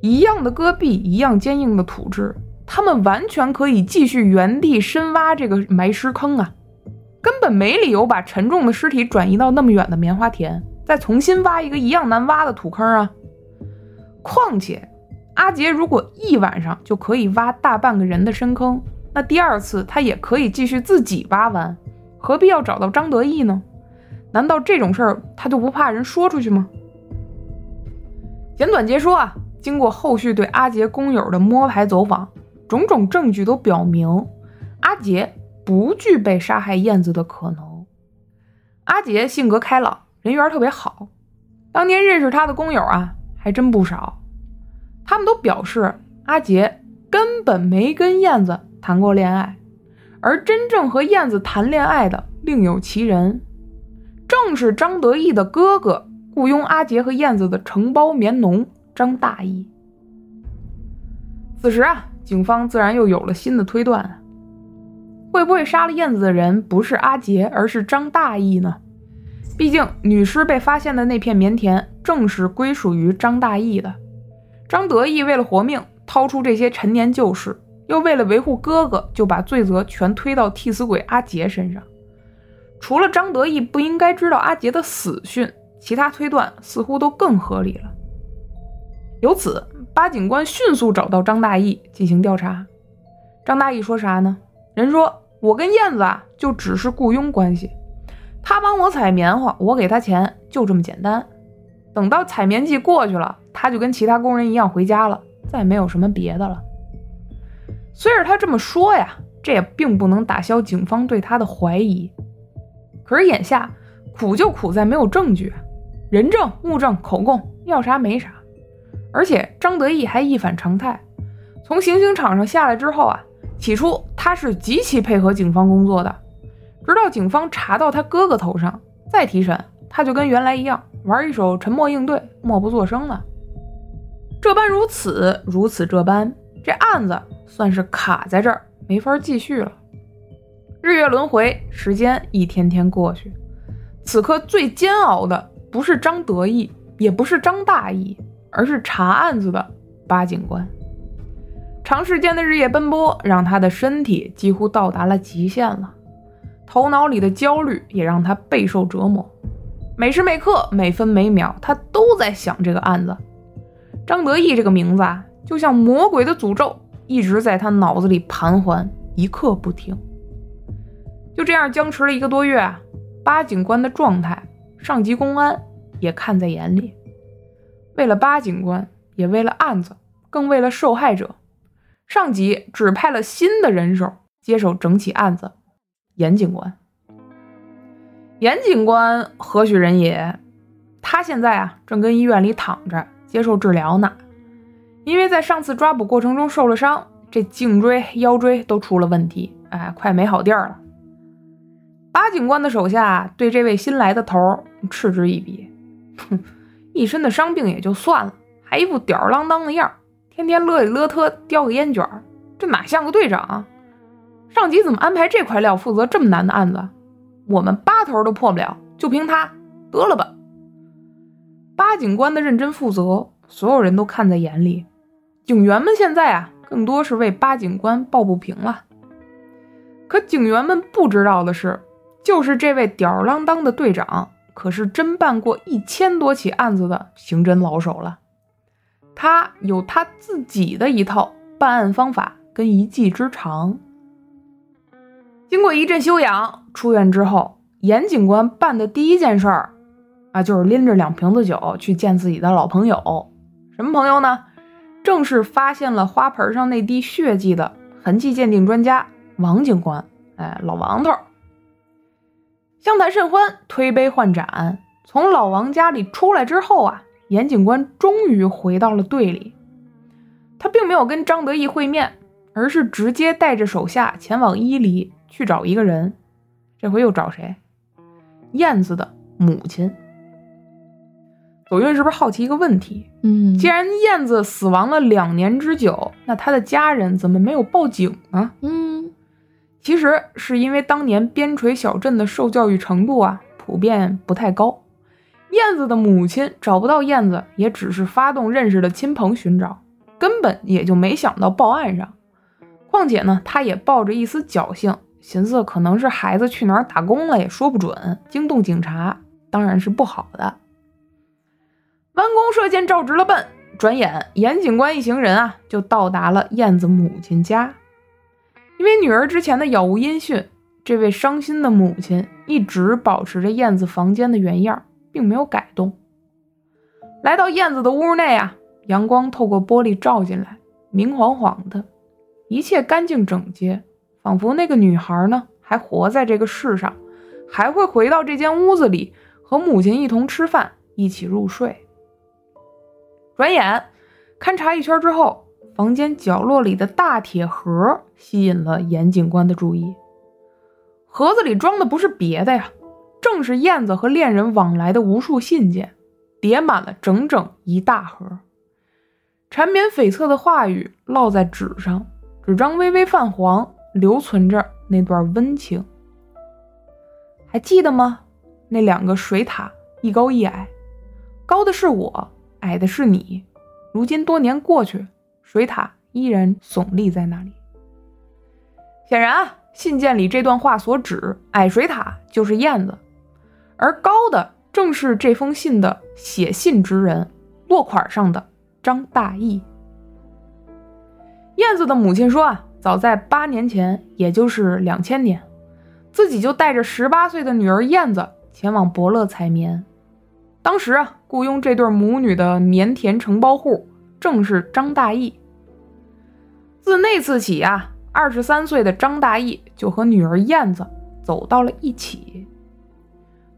一样的戈壁，一样坚硬的土质。他们完全可以继续原地深挖这个埋尸坑啊，根本没理由把沉重的尸体转移到那么远的棉花田，再重新挖一个一样难挖的土坑啊。况且，阿杰如果一晚上就可以挖大半个人的深坑，那第二次他也可以继续自己挖完，何必要找到张得意呢？难道这种事儿他就不怕人说出去吗？简短截说啊，经过后续对阿杰工友的摸排走访。种种证据都表明，阿杰不具备杀害燕子的可能。阿杰性格开朗，人缘特别好，当年认识他的工友啊还真不少，他们都表示阿杰根本没跟燕子谈过恋爱，而真正和燕子谈恋爱的另有其人，正是张得意的哥哥雇佣阿杰和燕子的承包棉农张大义。此时啊，警方自然又有了新的推断：会不会杀了燕子的人不是阿杰，而是张大义呢？毕竟女尸被发现的那片棉田正是归属于张大义的。张得意为了活命，掏出这些陈年旧事，又为了维护哥哥，就把罪责全推到替死鬼阿杰身上。除了张得意不应该知道阿杰的死讯，其他推断似乎都更合理了。由此。八警官迅速找到张大义进行调查。张大义说啥呢？人说：“我跟燕子啊，就只是雇佣关系，他帮我采棉花，我给他钱，就这么简单。等到采棉季过去了，他就跟其他工人一样回家了，再没有什么别的了。”虽然他这么说呀，这也并不能打消警方对他的怀疑。可是眼下苦就苦在没有证据，人证、物证、口供，要啥没啥。而且张得意还一反常态，从行刑场上下来之后啊，起初他是极其配合警方工作的，直到警方查到他哥哥头上，再提审，他就跟原来一样玩一手沉默应对，默不作声了。这般如此，如此这般，这案子算是卡在这儿，没法继续了。日月轮回，时间一天天过去，此刻最煎熬的不是张得意，也不是张大义。而是查案子的八警官，长时间的日夜奔波让他的身体几乎到达了极限了，头脑里的焦虑也让他备受折磨，每时每刻、每分每秒，他都在想这个案子。张得意这个名字啊，就像魔鬼的诅咒，一直在他脑子里盘桓，一刻不停。就这样僵持了一个多月啊，八警官的状态，上级公安也看在眼里。为了八警官，也为了案子，更为了受害者，上级指派了新的人手接手整起案子。严警官，严警官何许人也？他现在啊，正跟医院里躺着接受治疗呢。因为在上次抓捕过程中受了伤，这颈椎、腰椎都出了问题，哎，快没好地儿了。八警官的手下对这位新来的头嗤之以鼻，哼。一身的伤病也就算了，还一副吊儿郎当的样儿，天天乐里乐特叼个烟卷儿，这哪像个队长啊？上级怎么安排这块料负责这么难的案子？我们八头都破不了，就凭他得了吧？八警官的认真负责，所有人都看在眼里。警员们现在啊，更多是为八警官抱不平了。可警员们不知道的是，就是这位吊儿郎当的队长。可是侦办过一千多起案子的刑侦老手了，他有他自己的一套办案方法跟一技之长。经过一阵休养，出院之后，严警官办的第一件事儿啊，就是拎着两瓶子酒去见自己的老朋友。什么朋友呢？正是发现了花盆上那滴血迹的痕迹鉴定专家王警官。哎，老王头。相谈甚欢，推杯换盏。从老王家里出来之后啊，严警官终于回到了队里。他并没有跟张得意会面，而是直接带着手下前往伊犁去找一个人。这回又找谁？燕子的母亲。左运是不是好奇一个问题？嗯，既然燕子死亡了两年之久，那他的家人怎么没有报警呢？嗯。其实是因为当年边陲小镇的受教育程度啊，普遍不太高。燕子的母亲找不到燕子，也只是发动认识的亲朋寻找，根本也就没想到报案上。况且呢，他也抱着一丝侥幸，寻思可能是孩子去哪儿打工了，也说不准，惊动警察当然是不好的。弯弓射箭，照直了奔。转眼，严警官一行人啊，就到达了燕子母亲家。因为女儿之前的杳无音讯，这位伤心的母亲一直保持着燕子房间的原样，并没有改动。来到燕子的屋内啊，阳光透过玻璃照进来，明晃晃的，一切干净整洁，仿佛那个女孩呢还活在这个世上，还会回到这间屋子里和母亲一同吃饭，一起入睡。转眼勘察一圈之后，房间角落里的大铁盒吸引了严警官的注意。盒子里装的不是别的呀，正是燕子和恋人往来的无数信件，叠满了整整一大盒。缠绵悱恻的话语烙在纸上，纸张微微泛黄，留存着那段温情。还记得吗？那两个水塔，一高一矮，高的是我。矮的是你，如今多年过去，水塔依然耸立在那里。显然啊，信件里这段话所指矮水塔就是燕子，而高的正是这封信的写信之人，落款上的张大义。燕子的母亲说啊，早在八年前，也就是两千年，自己就带着十八岁的女儿燕子前往伯乐采棉。当时啊，雇佣这对母女的棉田承包户正是张大义。自那次起啊，二十三岁的张大义就和女儿燕子走到了一起。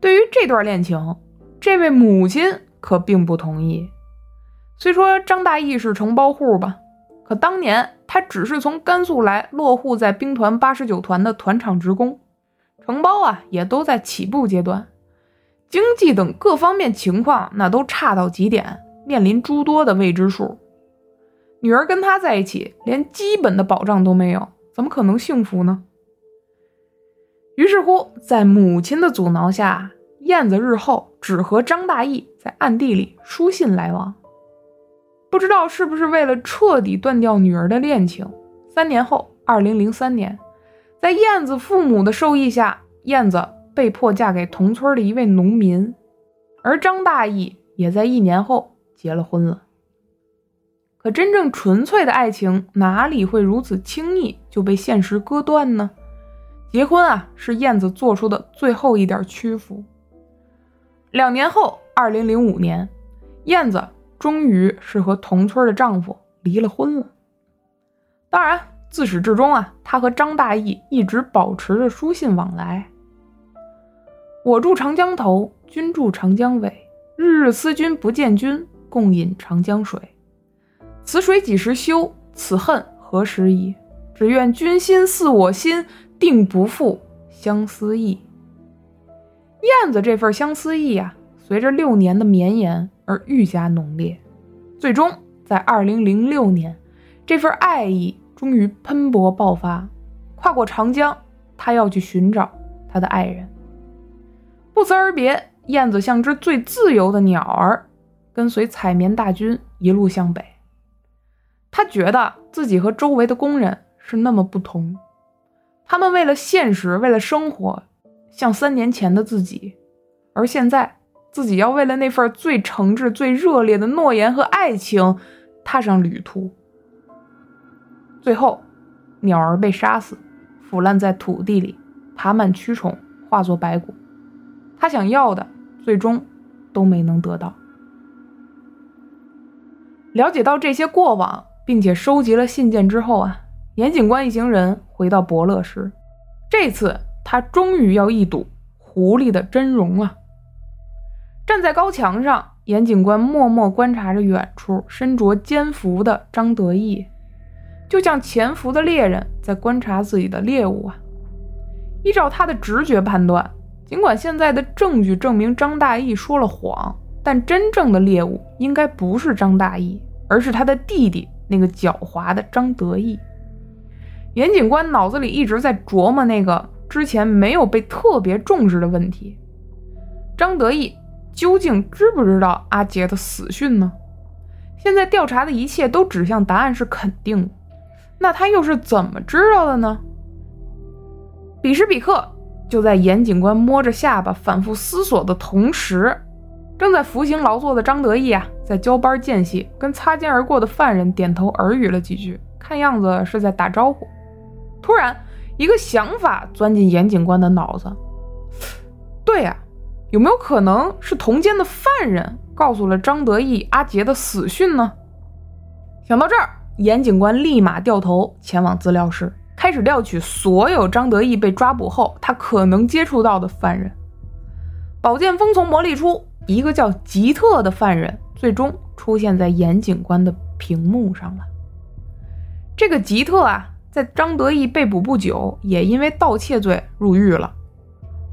对于这段恋情，这位母亲可并不同意。虽说张大义是承包户吧，可当年他只是从甘肃来落户在兵团八十九团的团场职工，承包啊也都在起步阶段。经济等各方面情况，那都差到极点，面临诸多的未知数。女儿跟他在一起，连基本的保障都没有，怎么可能幸福呢？于是乎，在母亲的阻挠下，燕子日后只和张大义在暗地里书信来往。不知道是不是为了彻底断掉女儿的恋情，三年后，二零零三年，在燕子父母的授意下，燕子。被迫嫁给同村的一位农民，而张大义也在一年后结了婚了。可真正纯粹的爱情哪里会如此轻易就被现实割断呢？结婚啊，是燕子做出的最后一点屈服。两年后，二零零五年，燕子终于是和同村的丈夫离了婚了。当然，自始至终啊，她和张大义一直保持着书信往来。我住长江头，君住长江尾。日日思君不见君，共饮长江水。此水几时休？此恨何时已？只愿君心似我心，定不负相思意。燕子这份相思意啊，随着六年的绵延而愈加浓烈。最终在二零零六年，这份爱意终于喷薄爆发，跨过长江，他要去寻找他的爱人。不辞而别，燕子像只最自由的鸟儿，跟随采棉大军一路向北。他觉得自己和周围的工人是那么不同，他们为了现实，为了生活，像三年前的自己，而现在自己要为了那份最诚挚、最热烈的诺言和爱情，踏上旅途。最后，鸟儿被杀死，腐烂在土地里，爬满蛆虫，化作白骨。他想要的，最终都没能得到。了解到这些过往，并且收集了信件之后啊，严警官一行人回到伯乐时。这次他终于要一睹狐狸的真容啊！站在高墙上，严警官默默观察着远处身着肩服的张得意，就像潜伏的猎人在观察自己的猎物啊。依照他的直觉判断。尽管现在的证据证明张大义说了谎，但真正的猎物应该不是张大义，而是他的弟弟那个狡猾的张得意。严警官脑子里一直在琢磨那个之前没有被特别重视的问题：张得意究竟知不知道阿杰的死讯呢？现在调查的一切都指向答案是肯定的，那他又是怎么知道的呢？彼时彼刻。就在严警官摸着下巴反复思索的同时，正在服刑劳作的张得意啊，在交班间隙跟擦肩而过的犯人点头耳语了几句，看样子是在打招呼。突然，一个想法钻进严警官的脑子：对呀，有没有可能是同监的犯人告诉了张得意阿杰的死讯呢？想到这儿，严警官立马掉头前往资料室，开始调取所有张德义被抓捕后他可能接触到的犯人。宝剑锋从磨砺出，一个叫吉特的犯人最终出现在严警官的屏幕上了。这个吉特啊，在张德义被捕不久，也因为盗窃罪入狱了。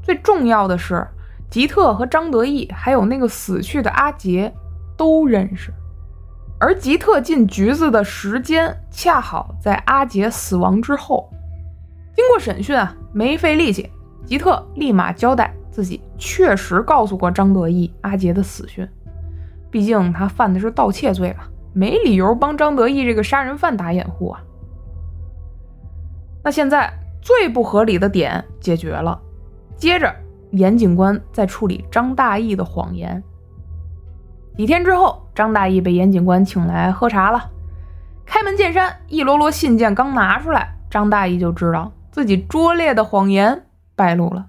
最重要的是，吉特和张德义还有那个死去的阿杰都认识。而吉特进局子的时间恰好在阿杰死亡之后。经过审讯啊，没费力气，吉特立马交代自己确实告诉过张德义阿杰的死讯。毕竟他犯的是盗窃罪嘛，没理由帮张德义这个杀人犯打掩护啊。那现在最不合理的点解决了，接着严警官在处理张大义的谎言。几天之后，张大义被严警官请来喝茶了。开门见山，一摞摞信件刚拿出来，张大义就知道自己拙劣的谎言败露了。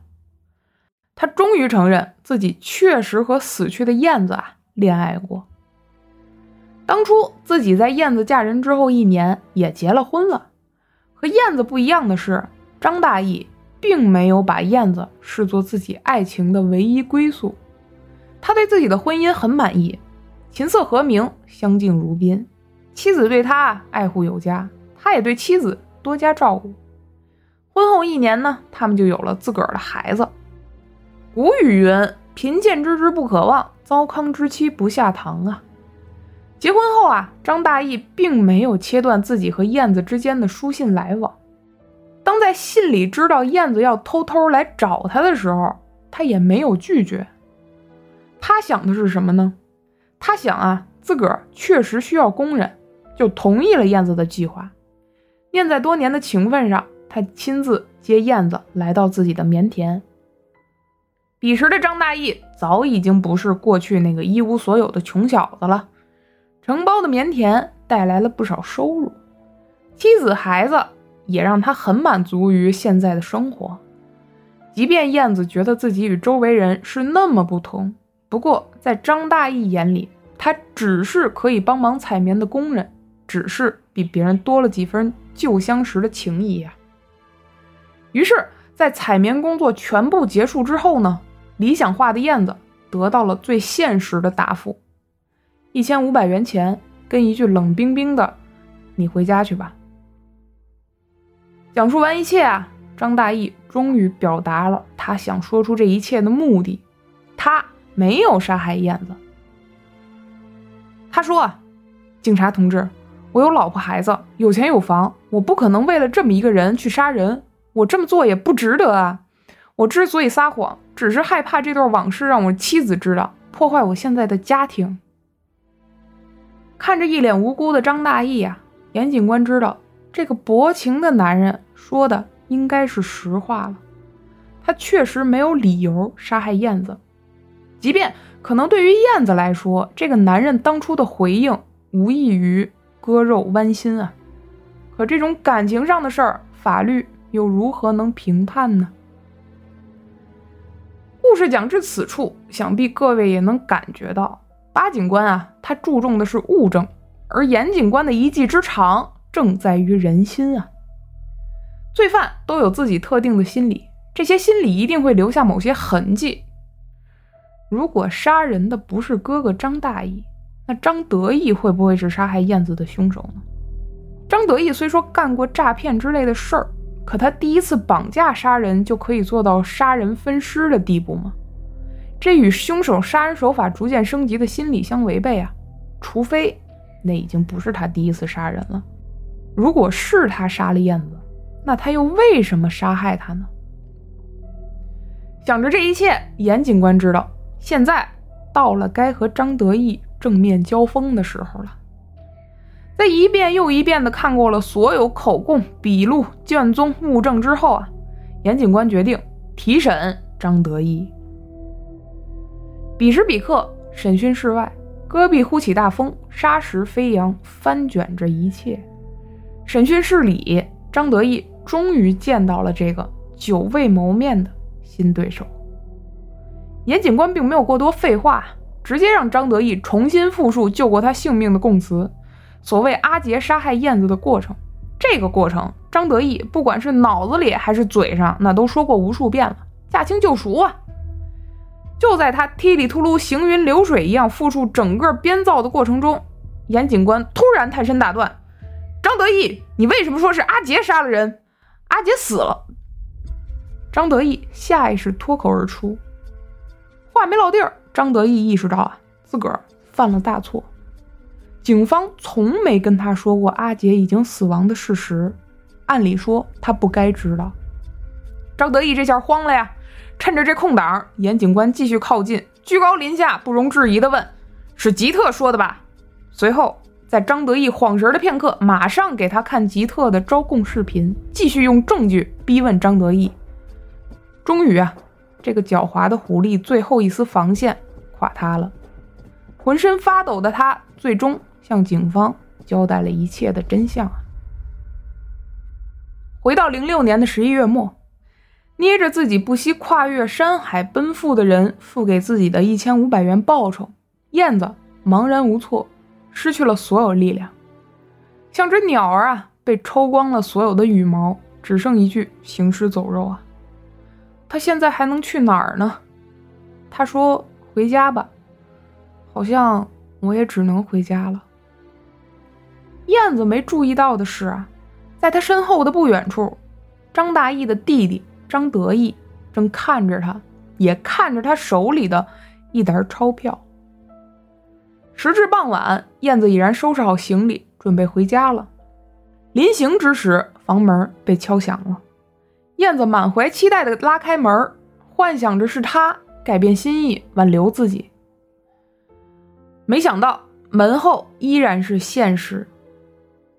他终于承认自己确实和死去的燕子啊恋爱过。当初自己在燕子嫁人之后一年也结了婚了。和燕子不一样的是，张大义并没有把燕子视作自己爱情的唯一归宿。他对自己的婚姻很满意，琴瑟和鸣，相敬如宾。妻子对他爱护有加，他也对妻子多加照顾。婚后一年呢，他们就有了自个儿的孩子。古语云：“贫贱之之不可忘，糟糠之妻不下堂。”啊，结婚后啊，张大义并没有切断自己和燕子之间的书信来往。当在信里知道燕子要偷偷来找他的时候，他也没有拒绝。他想的是什么呢？他想啊，自个儿确实需要工人，就同意了燕子的计划。念在多年的情分上，他亲自接燕子来到自己的棉田。彼时的张大义早已经不是过去那个一无所有的穷小子了，承包的棉田带来了不少收入，妻子孩子也让他很满足于现在的生活。即便燕子觉得自己与周围人是那么不同。不过，在张大义眼里，他只是可以帮忙采棉的工人，只是比别人多了几分旧相识的情谊呀。于是，在采棉工作全部结束之后呢，理想化的燕子得到了最现实的答复：一千五百元钱，跟一句冷冰冰的“你回家去吧”。讲述完一切啊，张大义终于表达了他想说出这一切的目的，他。没有杀害燕子。他说：“警察同志，我有老婆孩子，有钱有房，我不可能为了这么一个人去杀人。我这么做也不值得啊！我之所以撒谎，只是害怕这段往事让我妻子知道，破坏我现在的家庭。”看着一脸无辜的张大义啊，严警官知道这个薄情的男人说的应该是实话了。他确实没有理由杀害燕子。即便可能对于燕子来说，这个男人当初的回应无异于割肉剜心啊，可这种感情上的事儿，法律又如何能评判呢？故事讲至此处，想必各位也能感觉到，八警官啊，他注重的是物证，而严警官的一技之长正在于人心啊。罪犯都有自己特定的心理，这些心理一定会留下某些痕迹。如果杀人的不是哥哥张大义，那张德义会不会是杀害燕子的凶手呢？张德义虽说干过诈骗之类的事儿，可他第一次绑架杀人就可以做到杀人分尸的地步吗？这与凶手杀人手法逐渐升级的心理相违背啊！除非那已经不是他第一次杀人了。如果是他杀了燕子，那他又为什么杀害他呢？想着这一切，严警官知道。现在到了该和张德义正面交锋的时候了。在一遍又一遍的看过了所有口供、笔录、卷宗、物证之后啊，严警官决定提审张德义。彼时彼刻，审讯室外，戈壁忽起大风，沙石飞扬，翻卷着一切。审讯室里，张得意终于见到了这个久未谋面的新对手。严警官并没有过多废话，直接让张得意重新复述救过他性命的供词。所谓阿杰杀害燕子的过程，这个过程张得意不管是脑子里还是嘴上，那都说过无数遍了，驾轻就熟啊。就在他踢里秃噜、行云流水一样复述整个编造的过程中，严警官突然探身打断：“张得意，你为什么说是阿杰杀了人？阿杰死了。”张得意下意识脱口而出，话没落地儿，张得意意识到啊，自个儿犯了大错。警方从没跟他说过阿杰已经死亡的事实，按理说他不该知道。张得意这下慌了呀！趁着这空档，严警官继续靠近，居高临下、不容置疑地问：“是吉特说的吧？”随后，在张得意晃神的片刻，马上给他看吉特的招供视频，继续用证据逼问张得意。终于啊，这个狡猾的狐狸最后一丝防线垮塌了，浑身发抖的他最终向警方交代了一切的真相。回到零六年的十一月末。捏着自己不惜跨越山海奔赴的人付给自己的一千五百元报酬，燕子茫然无措，失去了所有力量，像只鸟儿啊，被抽光了所有的羽毛，只剩一具行尸走肉啊！他现在还能去哪儿呢？他说：“回家吧。”好像我也只能回家了。燕子没注意到的是啊，在他身后的不远处，张大义的弟弟。张得意正看着他，也看着他手里的一沓钞票。时至傍晚，燕子已然收拾好行李，准备回家了。临行之时，房门被敲响了。燕子满怀期待地拉开门，幻想着是他改变心意，挽留自己。没想到门后依然是现实，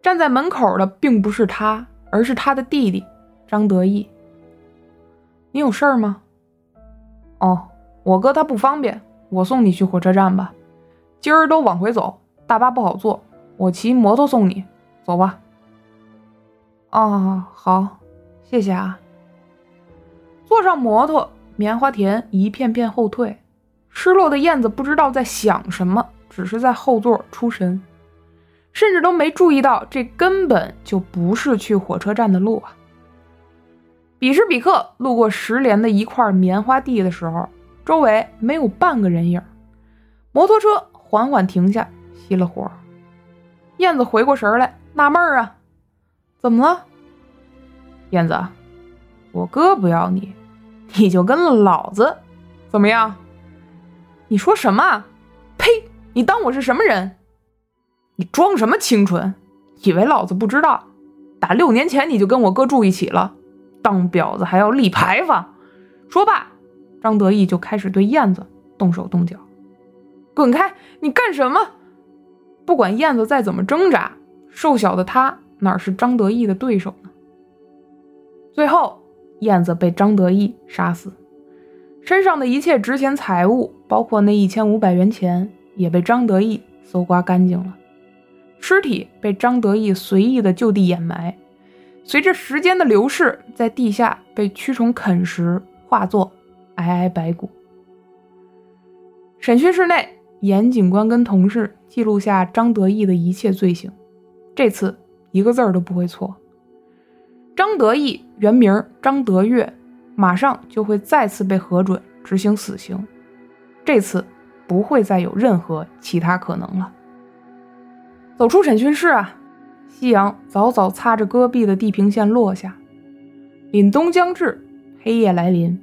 站在门口的并不是他，而是他的弟弟张得意。你有事儿吗？哦，我哥他不方便，我送你去火车站吧。今儿都往回走，大巴不好坐，我骑摩托送你，走吧。哦，好，谢谢啊。坐上摩托，棉花田一片片后退，失落的燕子不知道在想什么，只是在后座出神，甚至都没注意到这根本就不是去火车站的路啊。彼时彼刻，路过石连的一块棉花地的时候，周围没有半个人影。摩托车缓缓停下，熄了火。燕子回过神来，纳闷啊，怎么了？燕子，我哥不要你，你就跟了老子，怎么样？你说什么？呸！你当我是什么人？你装什么清纯？以为老子不知道？打六年前你就跟我哥住一起了。当婊子还要立牌坊？说罢，张得意就开始对燕子动手动脚。滚开！你干什么？不管燕子再怎么挣扎，瘦小的他哪是张得意的对手呢？最后，燕子被张得意杀死，身上的一切值钱财物，包括那一千五百元钱，也被张得意搜刮干净了。尸体被张得意随意的就地掩埋。随着时间的流逝，在地下被蛆虫啃食，化作皑皑白骨。审讯室内，严警官跟同事记录下张得意的一切罪行，这次一个字儿都不会错。张得意原名张德月，马上就会再次被核准执行死刑，这次不会再有任何其他可能了。走出审讯室啊！夕阳早早擦着戈壁的地平线落下，凛冬将至，黑夜来临。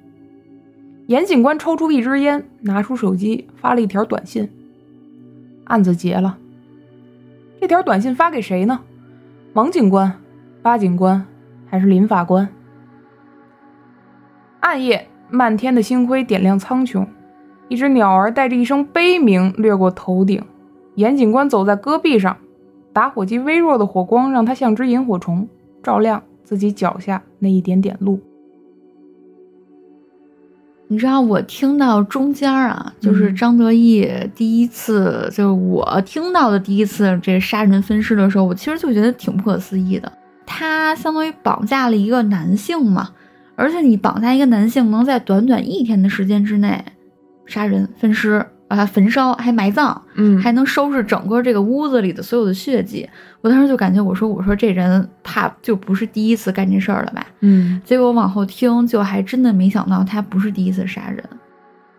严警官抽出一支烟，拿出手机发了一条短信：“案子结了。”这条短信发给谁呢？王警官、巴警官还是林法官？暗夜，漫天的星辉点亮苍穹，一只鸟儿带着一声悲鸣掠过头顶。严警官走在戈壁上。打火机微弱的火光让他像只萤火虫，照亮自己脚下那一点点路。你知道我听到中间啊，就是张得意第一次，就是我听到的第一次这杀人分尸的时候，我其实就觉得挺不可思议的。他相当于绑架了一个男性嘛，而且你绑架一个男性，能在短短一天的时间之内杀人分尸，啊焚烧，还埋葬，嗯，还能收拾整个这个屋子里的所有的血迹。我当时就感觉，我说我说这人怕就不是第一次干这事儿了吧？嗯，结果往后听，就还真的没想到他不是第一次杀人。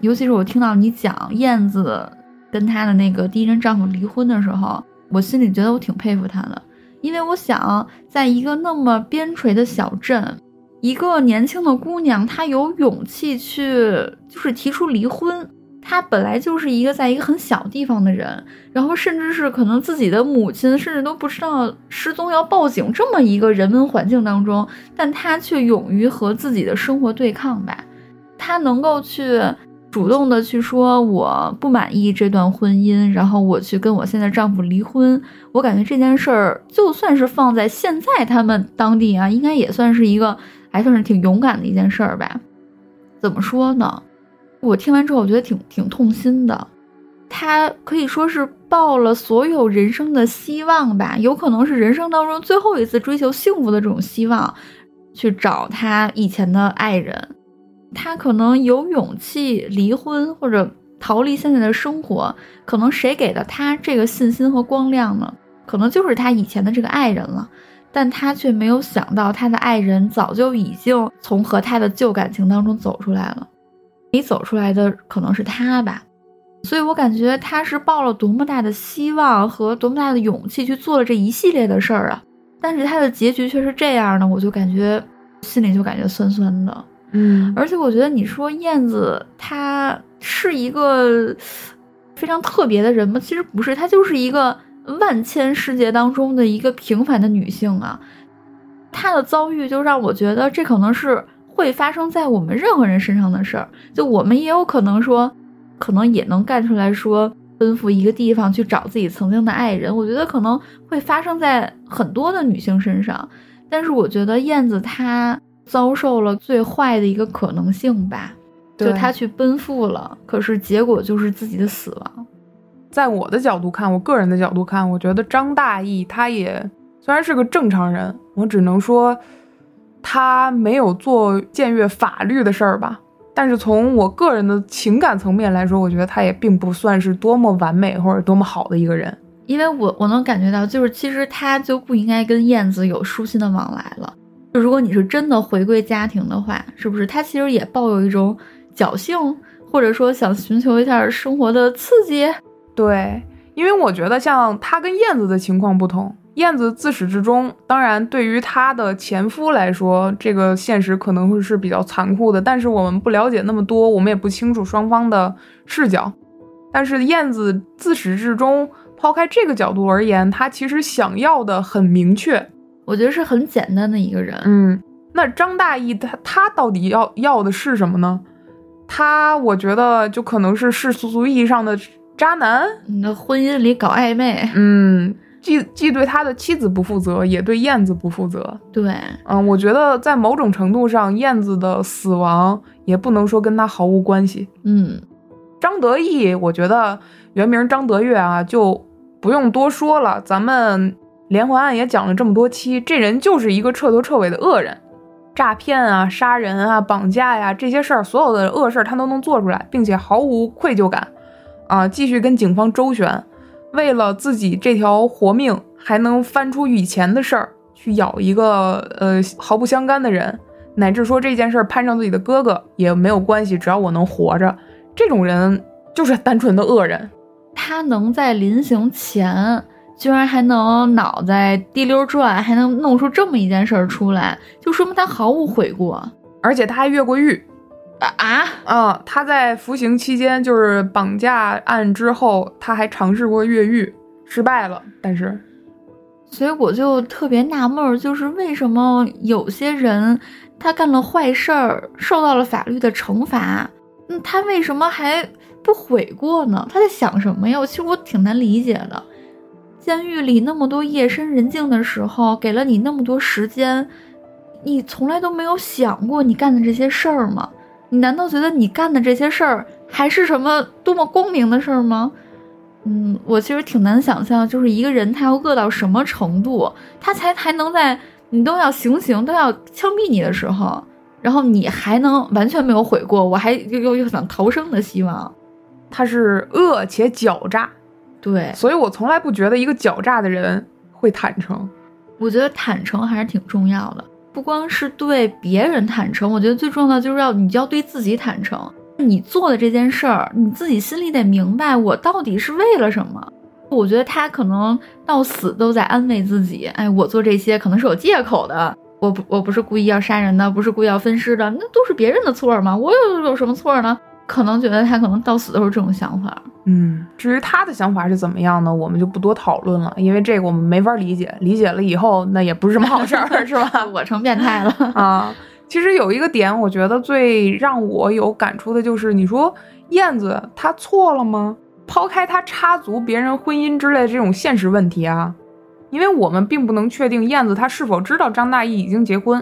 尤其是我听到你讲燕子跟她的那个第一任丈夫离婚的时候，我心里觉得我挺佩服她的，因为我想，在一个那么边陲的小镇，一个年轻的姑娘，她有勇气去就是提出离婚。她本来就是一个在一个很小地方的人，然后甚至是可能自己的母亲甚至都不知道失踪要报警这么一个人文环境当中，但她却勇于和自己的生活对抗吧。她能够去。主动的去说我不满意这段婚姻，然后我去跟我现在丈夫离婚。我感觉这件事儿，就算是放在现在他们当地啊，应该也算是一个还算是挺勇敢的一件事儿吧。怎么说呢？我听完之后，我觉得挺挺痛心的。他可以说是抱了所有人生的希望吧，有可能是人生当中最后一次追求幸福的这种希望，去找他以前的爱人。他可能有勇气离婚或者逃离现在的生活，可能谁给的他这个信心和光亮呢？可能就是他以前的这个爱人了，但他却没有想到他的爱人早就已经从和他的旧感情当中走出来了，没走出来的可能是他吧。所以我感觉他是抱了多么大的希望和多么大的勇气去做了这一系列的事儿啊！但是他的结局却是这样的，我就感觉心里就感觉酸酸的。嗯，而且我觉得你说燕子她是一个非常特别的人吗？其实不是，她就是一个万千世界当中的一个平凡的女性啊。她的遭遇就让我觉得这可能是会发生在我们任何人身上的事儿。就我们也有可能说，可能也能干出来说奔赴一个地方去找自己曾经的爱人。我觉得可能会发生在很多的女性身上，但是我觉得燕子她。遭受了最坏的一个可能性吧，就她去奔赴了，可是结果就是自己的死亡。在我的角度看，我个人的角度看，我觉得张大义他也虽然是个正常人，我只能说他没有做僭越法律的事儿吧。但是从我个人的情感层面来说，我觉得他也并不算是多么完美或者多么好的一个人，因为我我能感觉到，就是其实他就不应该跟燕子有书信的往来了。就如果你是真的回归家庭的话，是不是他其实也抱有一种侥幸，或者说想寻求一下生活的刺激？对，因为我觉得像他跟燕子的情况不同，燕子自始至终，当然对于她的前夫来说，这个现实可能会是比较残酷的，但是我们不了解那么多，我们也不清楚双方的视角。但是燕子自始至终，抛开这个角度而言，她其实想要的很明确。我觉得是很简单的一个人，嗯，那张大奕他他到底要要的是什么呢？他我觉得就可能是世俗意义上的渣男，那婚姻里搞暧昧，嗯，既既对他的妻子不负责，也对燕子不负责。对，嗯，我觉得在某种程度上，燕子的死亡也不能说跟他毫无关系。嗯，张德义，我觉得原名张德月啊，就不用多说了，咱们。连环案也讲了这么多期，这人就是一个彻头彻尾的恶人，诈骗啊、杀人啊、绑架呀这些事儿，所有的恶事儿他都能做出来，并且毫无愧疚感，啊，继续跟警方周旋，为了自己这条活命，还能翻出以前的事儿去咬一个呃毫不相干的人，乃至说这件事儿攀上自己的哥哥也没有关系，只要我能活着，这种人就是单纯的恶人，他能在临行前。居然还能脑袋滴溜转，还能弄出这么一件事儿出来，就说明他毫无悔过，而且他还越过狱啊啊啊！他在服刑期间，就是绑架案之后，他还尝试过越狱，失败了。但是，所以我就特别纳闷，就是为什么有些人他干了坏事儿，受到了法律的惩罚，那，他为什么还不悔过呢？他在想什么呀？其实我挺难理解的。监狱里那么多夜深人静的时候，给了你那么多时间，你从来都没有想过你干的这些事儿吗？你难道觉得你干的这些事儿还是什么多么光明的事儿吗？嗯，我其实挺难想象，就是一个人他要恶到什么程度，他才还能在你都要行刑、都要枪毙你的时候，然后你还能完全没有悔过，我还又又又想逃生的希望。他是恶且狡诈，对，所以我从来不觉得一个狡诈的人会坦诚。我觉得坦诚还是挺重要的，不光是对别人坦诚，我觉得最重要的就是要你就要对自己坦诚。你做的这件事儿，你自己心里得明白，我到底是为了什么。我觉得他可能到死都在安慰自己，哎，我做这些可能是有借口的，我不我不是故意要杀人的，不是故意要分尸的，那都是别人的错嘛？我有有什么错呢？可能觉得他可能到死都是这种想法。嗯，至于他的想法是怎么样呢？我们就不多讨论了，因为这个我们没法理解，理解了以后那也不是什么好事儿，是吧？我成变态了 啊！其实有一个点，我觉得最让我有感触的就是，你说燕子她错了吗？抛开她插足别人婚姻之类的这种现实问题啊，因为我们并不能确定燕子她是否知道张大义已经结婚，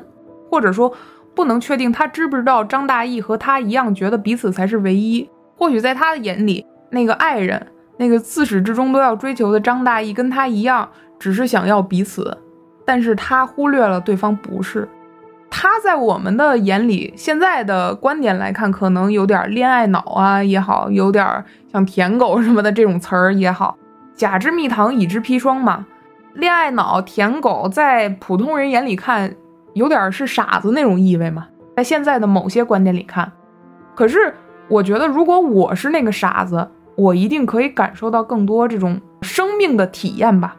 或者说不能确定他知不知道张大义和他一样觉得彼此才是唯一。或许在他的眼里，那个爱人，那个自始至终都要追求的张大义，跟他一样，只是想要彼此，但是他忽略了对方不是。他在我们的眼里，现在的观点来看，可能有点恋爱脑啊也好，有点像舔狗什么的这种词儿也好，甲之蜜糖，乙之砒霜嘛。恋爱脑、舔狗，在普通人眼里看，有点是傻子那种意味嘛。在现在的某些观点里看，可是我觉得，如果我是那个傻子，我一定可以感受到更多这种生命的体验吧。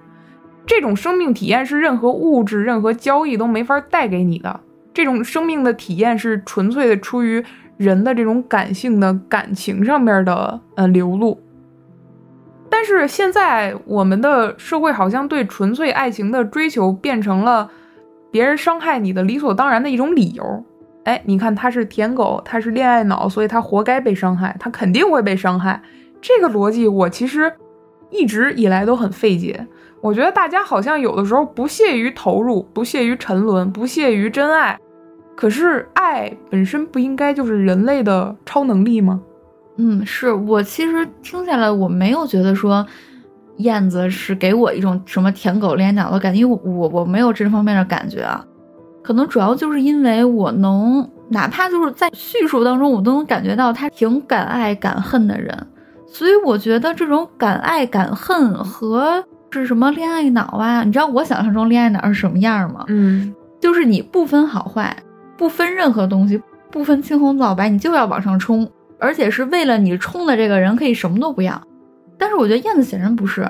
这种生命体验是任何物质、任何交易都没法带给你的。这种生命的体验是纯粹的出于人的这种感性的感情上面的呃流露，但是现在我们的社会好像对纯粹爱情的追求变成了别人伤害你的理所当然的一种理由。哎，你看他是舔狗，他是恋爱脑，所以他活该被伤害，他肯定会被伤害。这个逻辑我其实一直以来都很费解。我觉得大家好像有的时候不屑于投入，不屑于沉沦，不屑于真爱。可是爱本身不应该就是人类的超能力吗？嗯，是我其实听下来，我没有觉得说燕子是给我一种什么舔狗恋爱脑的感觉，因为我我没有这方面的感觉啊。可能主要就是因为我能哪怕就是在叙述当中，我都能感觉到他挺敢爱敢恨的人，所以我觉得这种敢爱敢恨和是什么恋爱脑啊？你知道我想象中恋爱脑是什么样吗？嗯，就是你不分好坏。不分任何东西，不分青红皂白，你就要往上冲，而且是为了你冲的这个人可以什么都不要。但是我觉得燕子显然不是。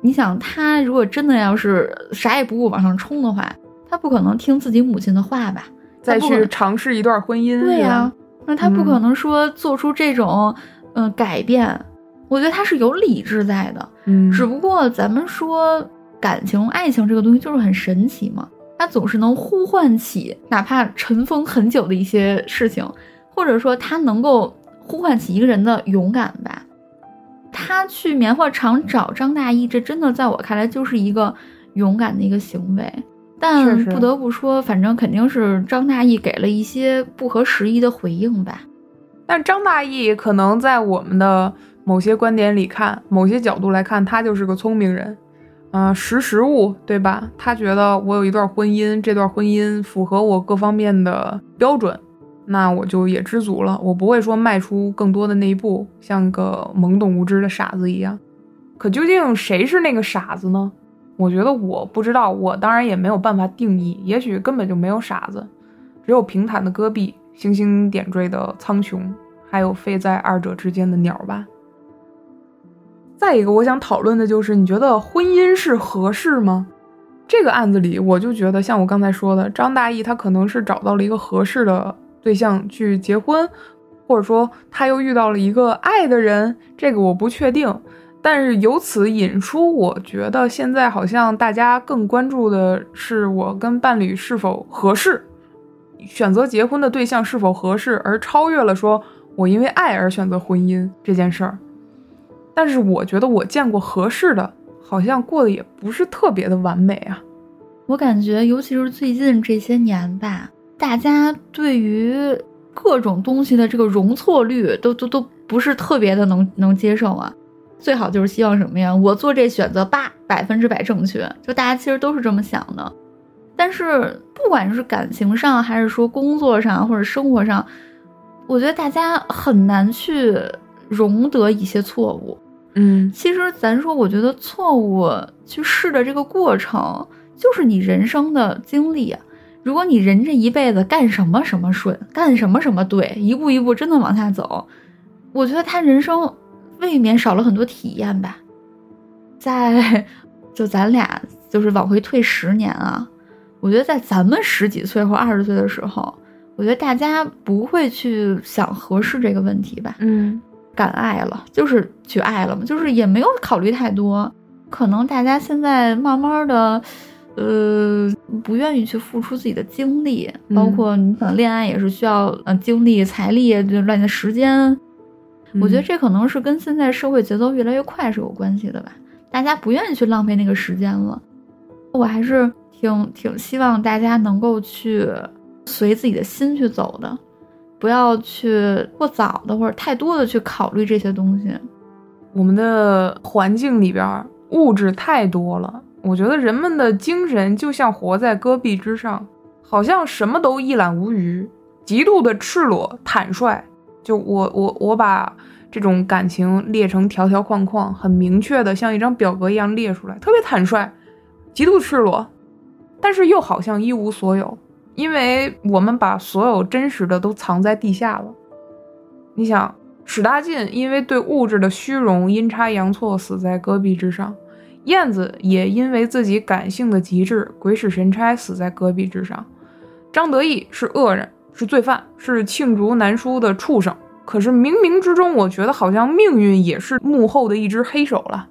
你想，他如果真的要是啥也不顾往上冲的话，他不可能听自己母亲的话吧？再去尝试一段婚姻？对呀，那他不可能说做出这种嗯改变。我觉得他是有理智在的，嗯，只不过咱们说感情、爱情这个东西就是很神奇嘛。他总是能呼唤起哪怕尘封很久的一些事情，或者说他能够呼唤起一个人的勇敢吧。他去棉花厂找张大奕，这真的在我看来就是一个勇敢的一个行为。但不得不说，反正肯定是张大奕给了一些不合时宜的回应吧。但张大奕可能在我们的某些观点里看，某些角度来看，他就是个聪明人。嗯，识时务，对吧？他觉得我有一段婚姻，这段婚姻符合我各方面的标准，那我就也知足了。我不会说迈出更多的那一步，像个懵懂无知的傻子一样。可究竟谁是那个傻子呢？我觉得我不知道，我当然也没有办法定义。也许根本就没有傻子，只有平坦的戈壁、星星点缀的苍穹，还有飞在二者之间的鸟吧。再一个，我想讨论的就是，你觉得婚姻是合适吗？这个案子里，我就觉得，像我刚才说的，张大义他可能是找到了一个合适的对象去结婚，或者说他又遇到了一个爱的人，这个我不确定。但是由此引出，我觉得现在好像大家更关注的是我跟伴侣是否合适，选择结婚的对象是否合适，而超越了说我因为爱而选择婚姻这件事儿。但是我觉得我见过合适的，好像过得也不是特别的完美啊。我感觉，尤其是最近这些年吧，大家对于各种东西的这个容错率都都都不是特别的能能接受啊。最好就是希望什么呀？我做这选择八，百分之百正确。就大家其实都是这么想的。但是不管是感情上，还是说工作上或者生活上，我觉得大家很难去。容得一些错误。嗯其实咱说，我觉得错误去试的这个过程，就是你人生的经历啊。如果你人这一辈子干什么什么顺，干什么什么对，一步一步真的往下走，我觉得他人生未免少了很多体验吧。在就咱俩就是往回退十年啊，我觉得在咱们十几岁或二十岁的时候，我觉得大家不会去想合适这个问题吧。嗯敢爱了，就是去爱了嘛，就是也没有考虑太多。可能大家现在慢慢的，呃，不愿意去付出自己的精力，嗯包括你可能恋爱也是需要呃精力、财力、就乱的时间。我觉得这可能是跟现在社会节奏越来越快是有关系的吧，大家不愿意去浪费那个时间了。我还是挺挺希望大家能够去随自己的心去走的。不要去过早的或者太多的去考虑这些东西。我们的环境里边物质太多了，我觉得人们的精神就像活在戈壁之上，好像什么都一览无余，极度的赤裸坦率。就我我我把这种感情列成条条框框，很明确的像一张表格一样列出来，特别坦率，极度赤裸，但是又好像一无所有。因为我们把所有真实的都藏在地下了。你想，史大进因为对物质的虚荣阴差阳错死在戈壁之上，燕子也因为自己感性的极致鬼使神差死在戈壁之上，张得意是恶人，是罪犯，是罄竹难书的畜生。可是冥冥之中，我觉得好像命运也是幕后的一只黑手了。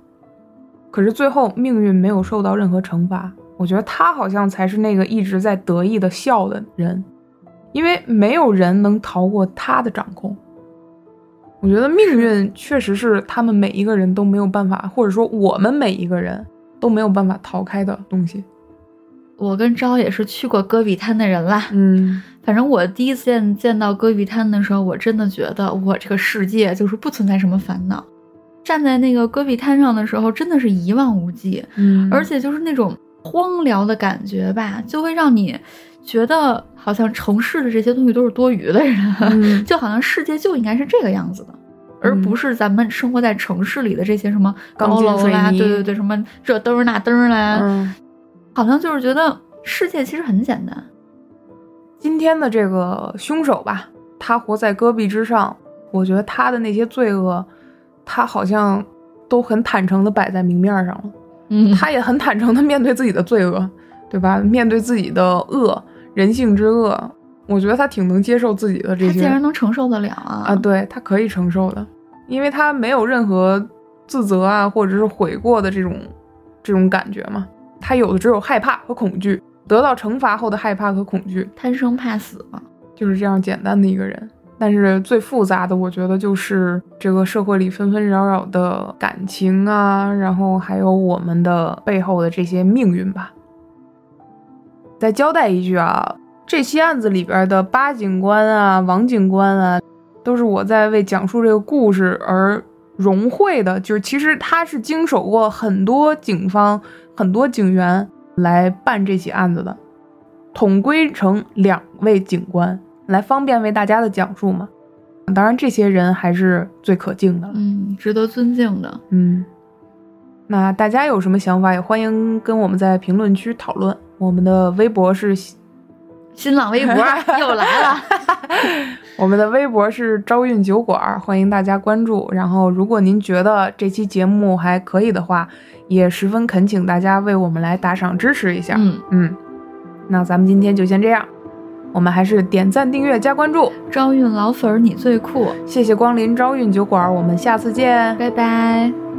可是最后，命运没有受到任何惩罚。我觉得他好像才是那个一直在得意的笑的人，因为没有人能逃过他的掌控。我觉得命运确实是他们每一个人都没有办法，或者说我们每一个人都没有办法逃开的东西。我跟昭也是去过戈壁滩的人啦，嗯反正我第一次见见到戈壁滩的时候，我真的觉得我这个世界就是不存在什么烦恼。站在那个戈壁滩上的时候，真的是一望无际，嗯而且就是那种荒凉的感觉吧，就会让你觉得好像城市的这些东西都是多余的人，嗯 就好像世界就应该是这个样子的，而不是咱们生活在城市里的这些什么钢高楼啦，对对对，什么这灯儿那灯儿啦，嗯，好像就是觉得世界其实很简单。今天的这个凶手吧，他活在戈壁之上，我觉得他的那些罪恶，他好像都很坦诚的摆在明面上了。嗯他也很坦诚的面对自己的罪恶，对吧？面对自己的恶，人性之恶，我觉得他挺能接受自己的这些他竟然能承受得了啊！啊，对他可以承受的，因为他没有任何自责啊，或者是悔过的这种这种感觉嘛。他有的只有害怕和恐惧，得到惩罚后的害怕和恐惧，贪生怕死嘛。就是这样简单的一个人。但是最复杂的，我觉得就是这个社会里纷纷扰扰的感情啊，然后还有我们的背后的这些命运吧。再交代一句啊，这期案子里边的巴警官啊、王警官啊，都是我在为讲述这个故事而融汇的，就是其实他是经手过很多警方、很多警员来办这起案子的，统归成两位警官。来方便为大家的讲述嘛。当然，这些人还是最可敬的了。嗯，值得尊敬的。嗯，那大家有什么想法，也欢迎跟我们在评论区讨论。我们的微博是，新浪微博 又来了，我们的微博是招运酒馆，欢迎大家关注。然后，如果您觉得这期节目还可以的话，也十分恳请大家为我们来打赏支持一下。嗯，嗯，那咱们今天就先这样。我们还是点赞、订阅、加关注，招运老粉儿你最酷，谢谢光临招运酒馆，我们下次见。拜拜。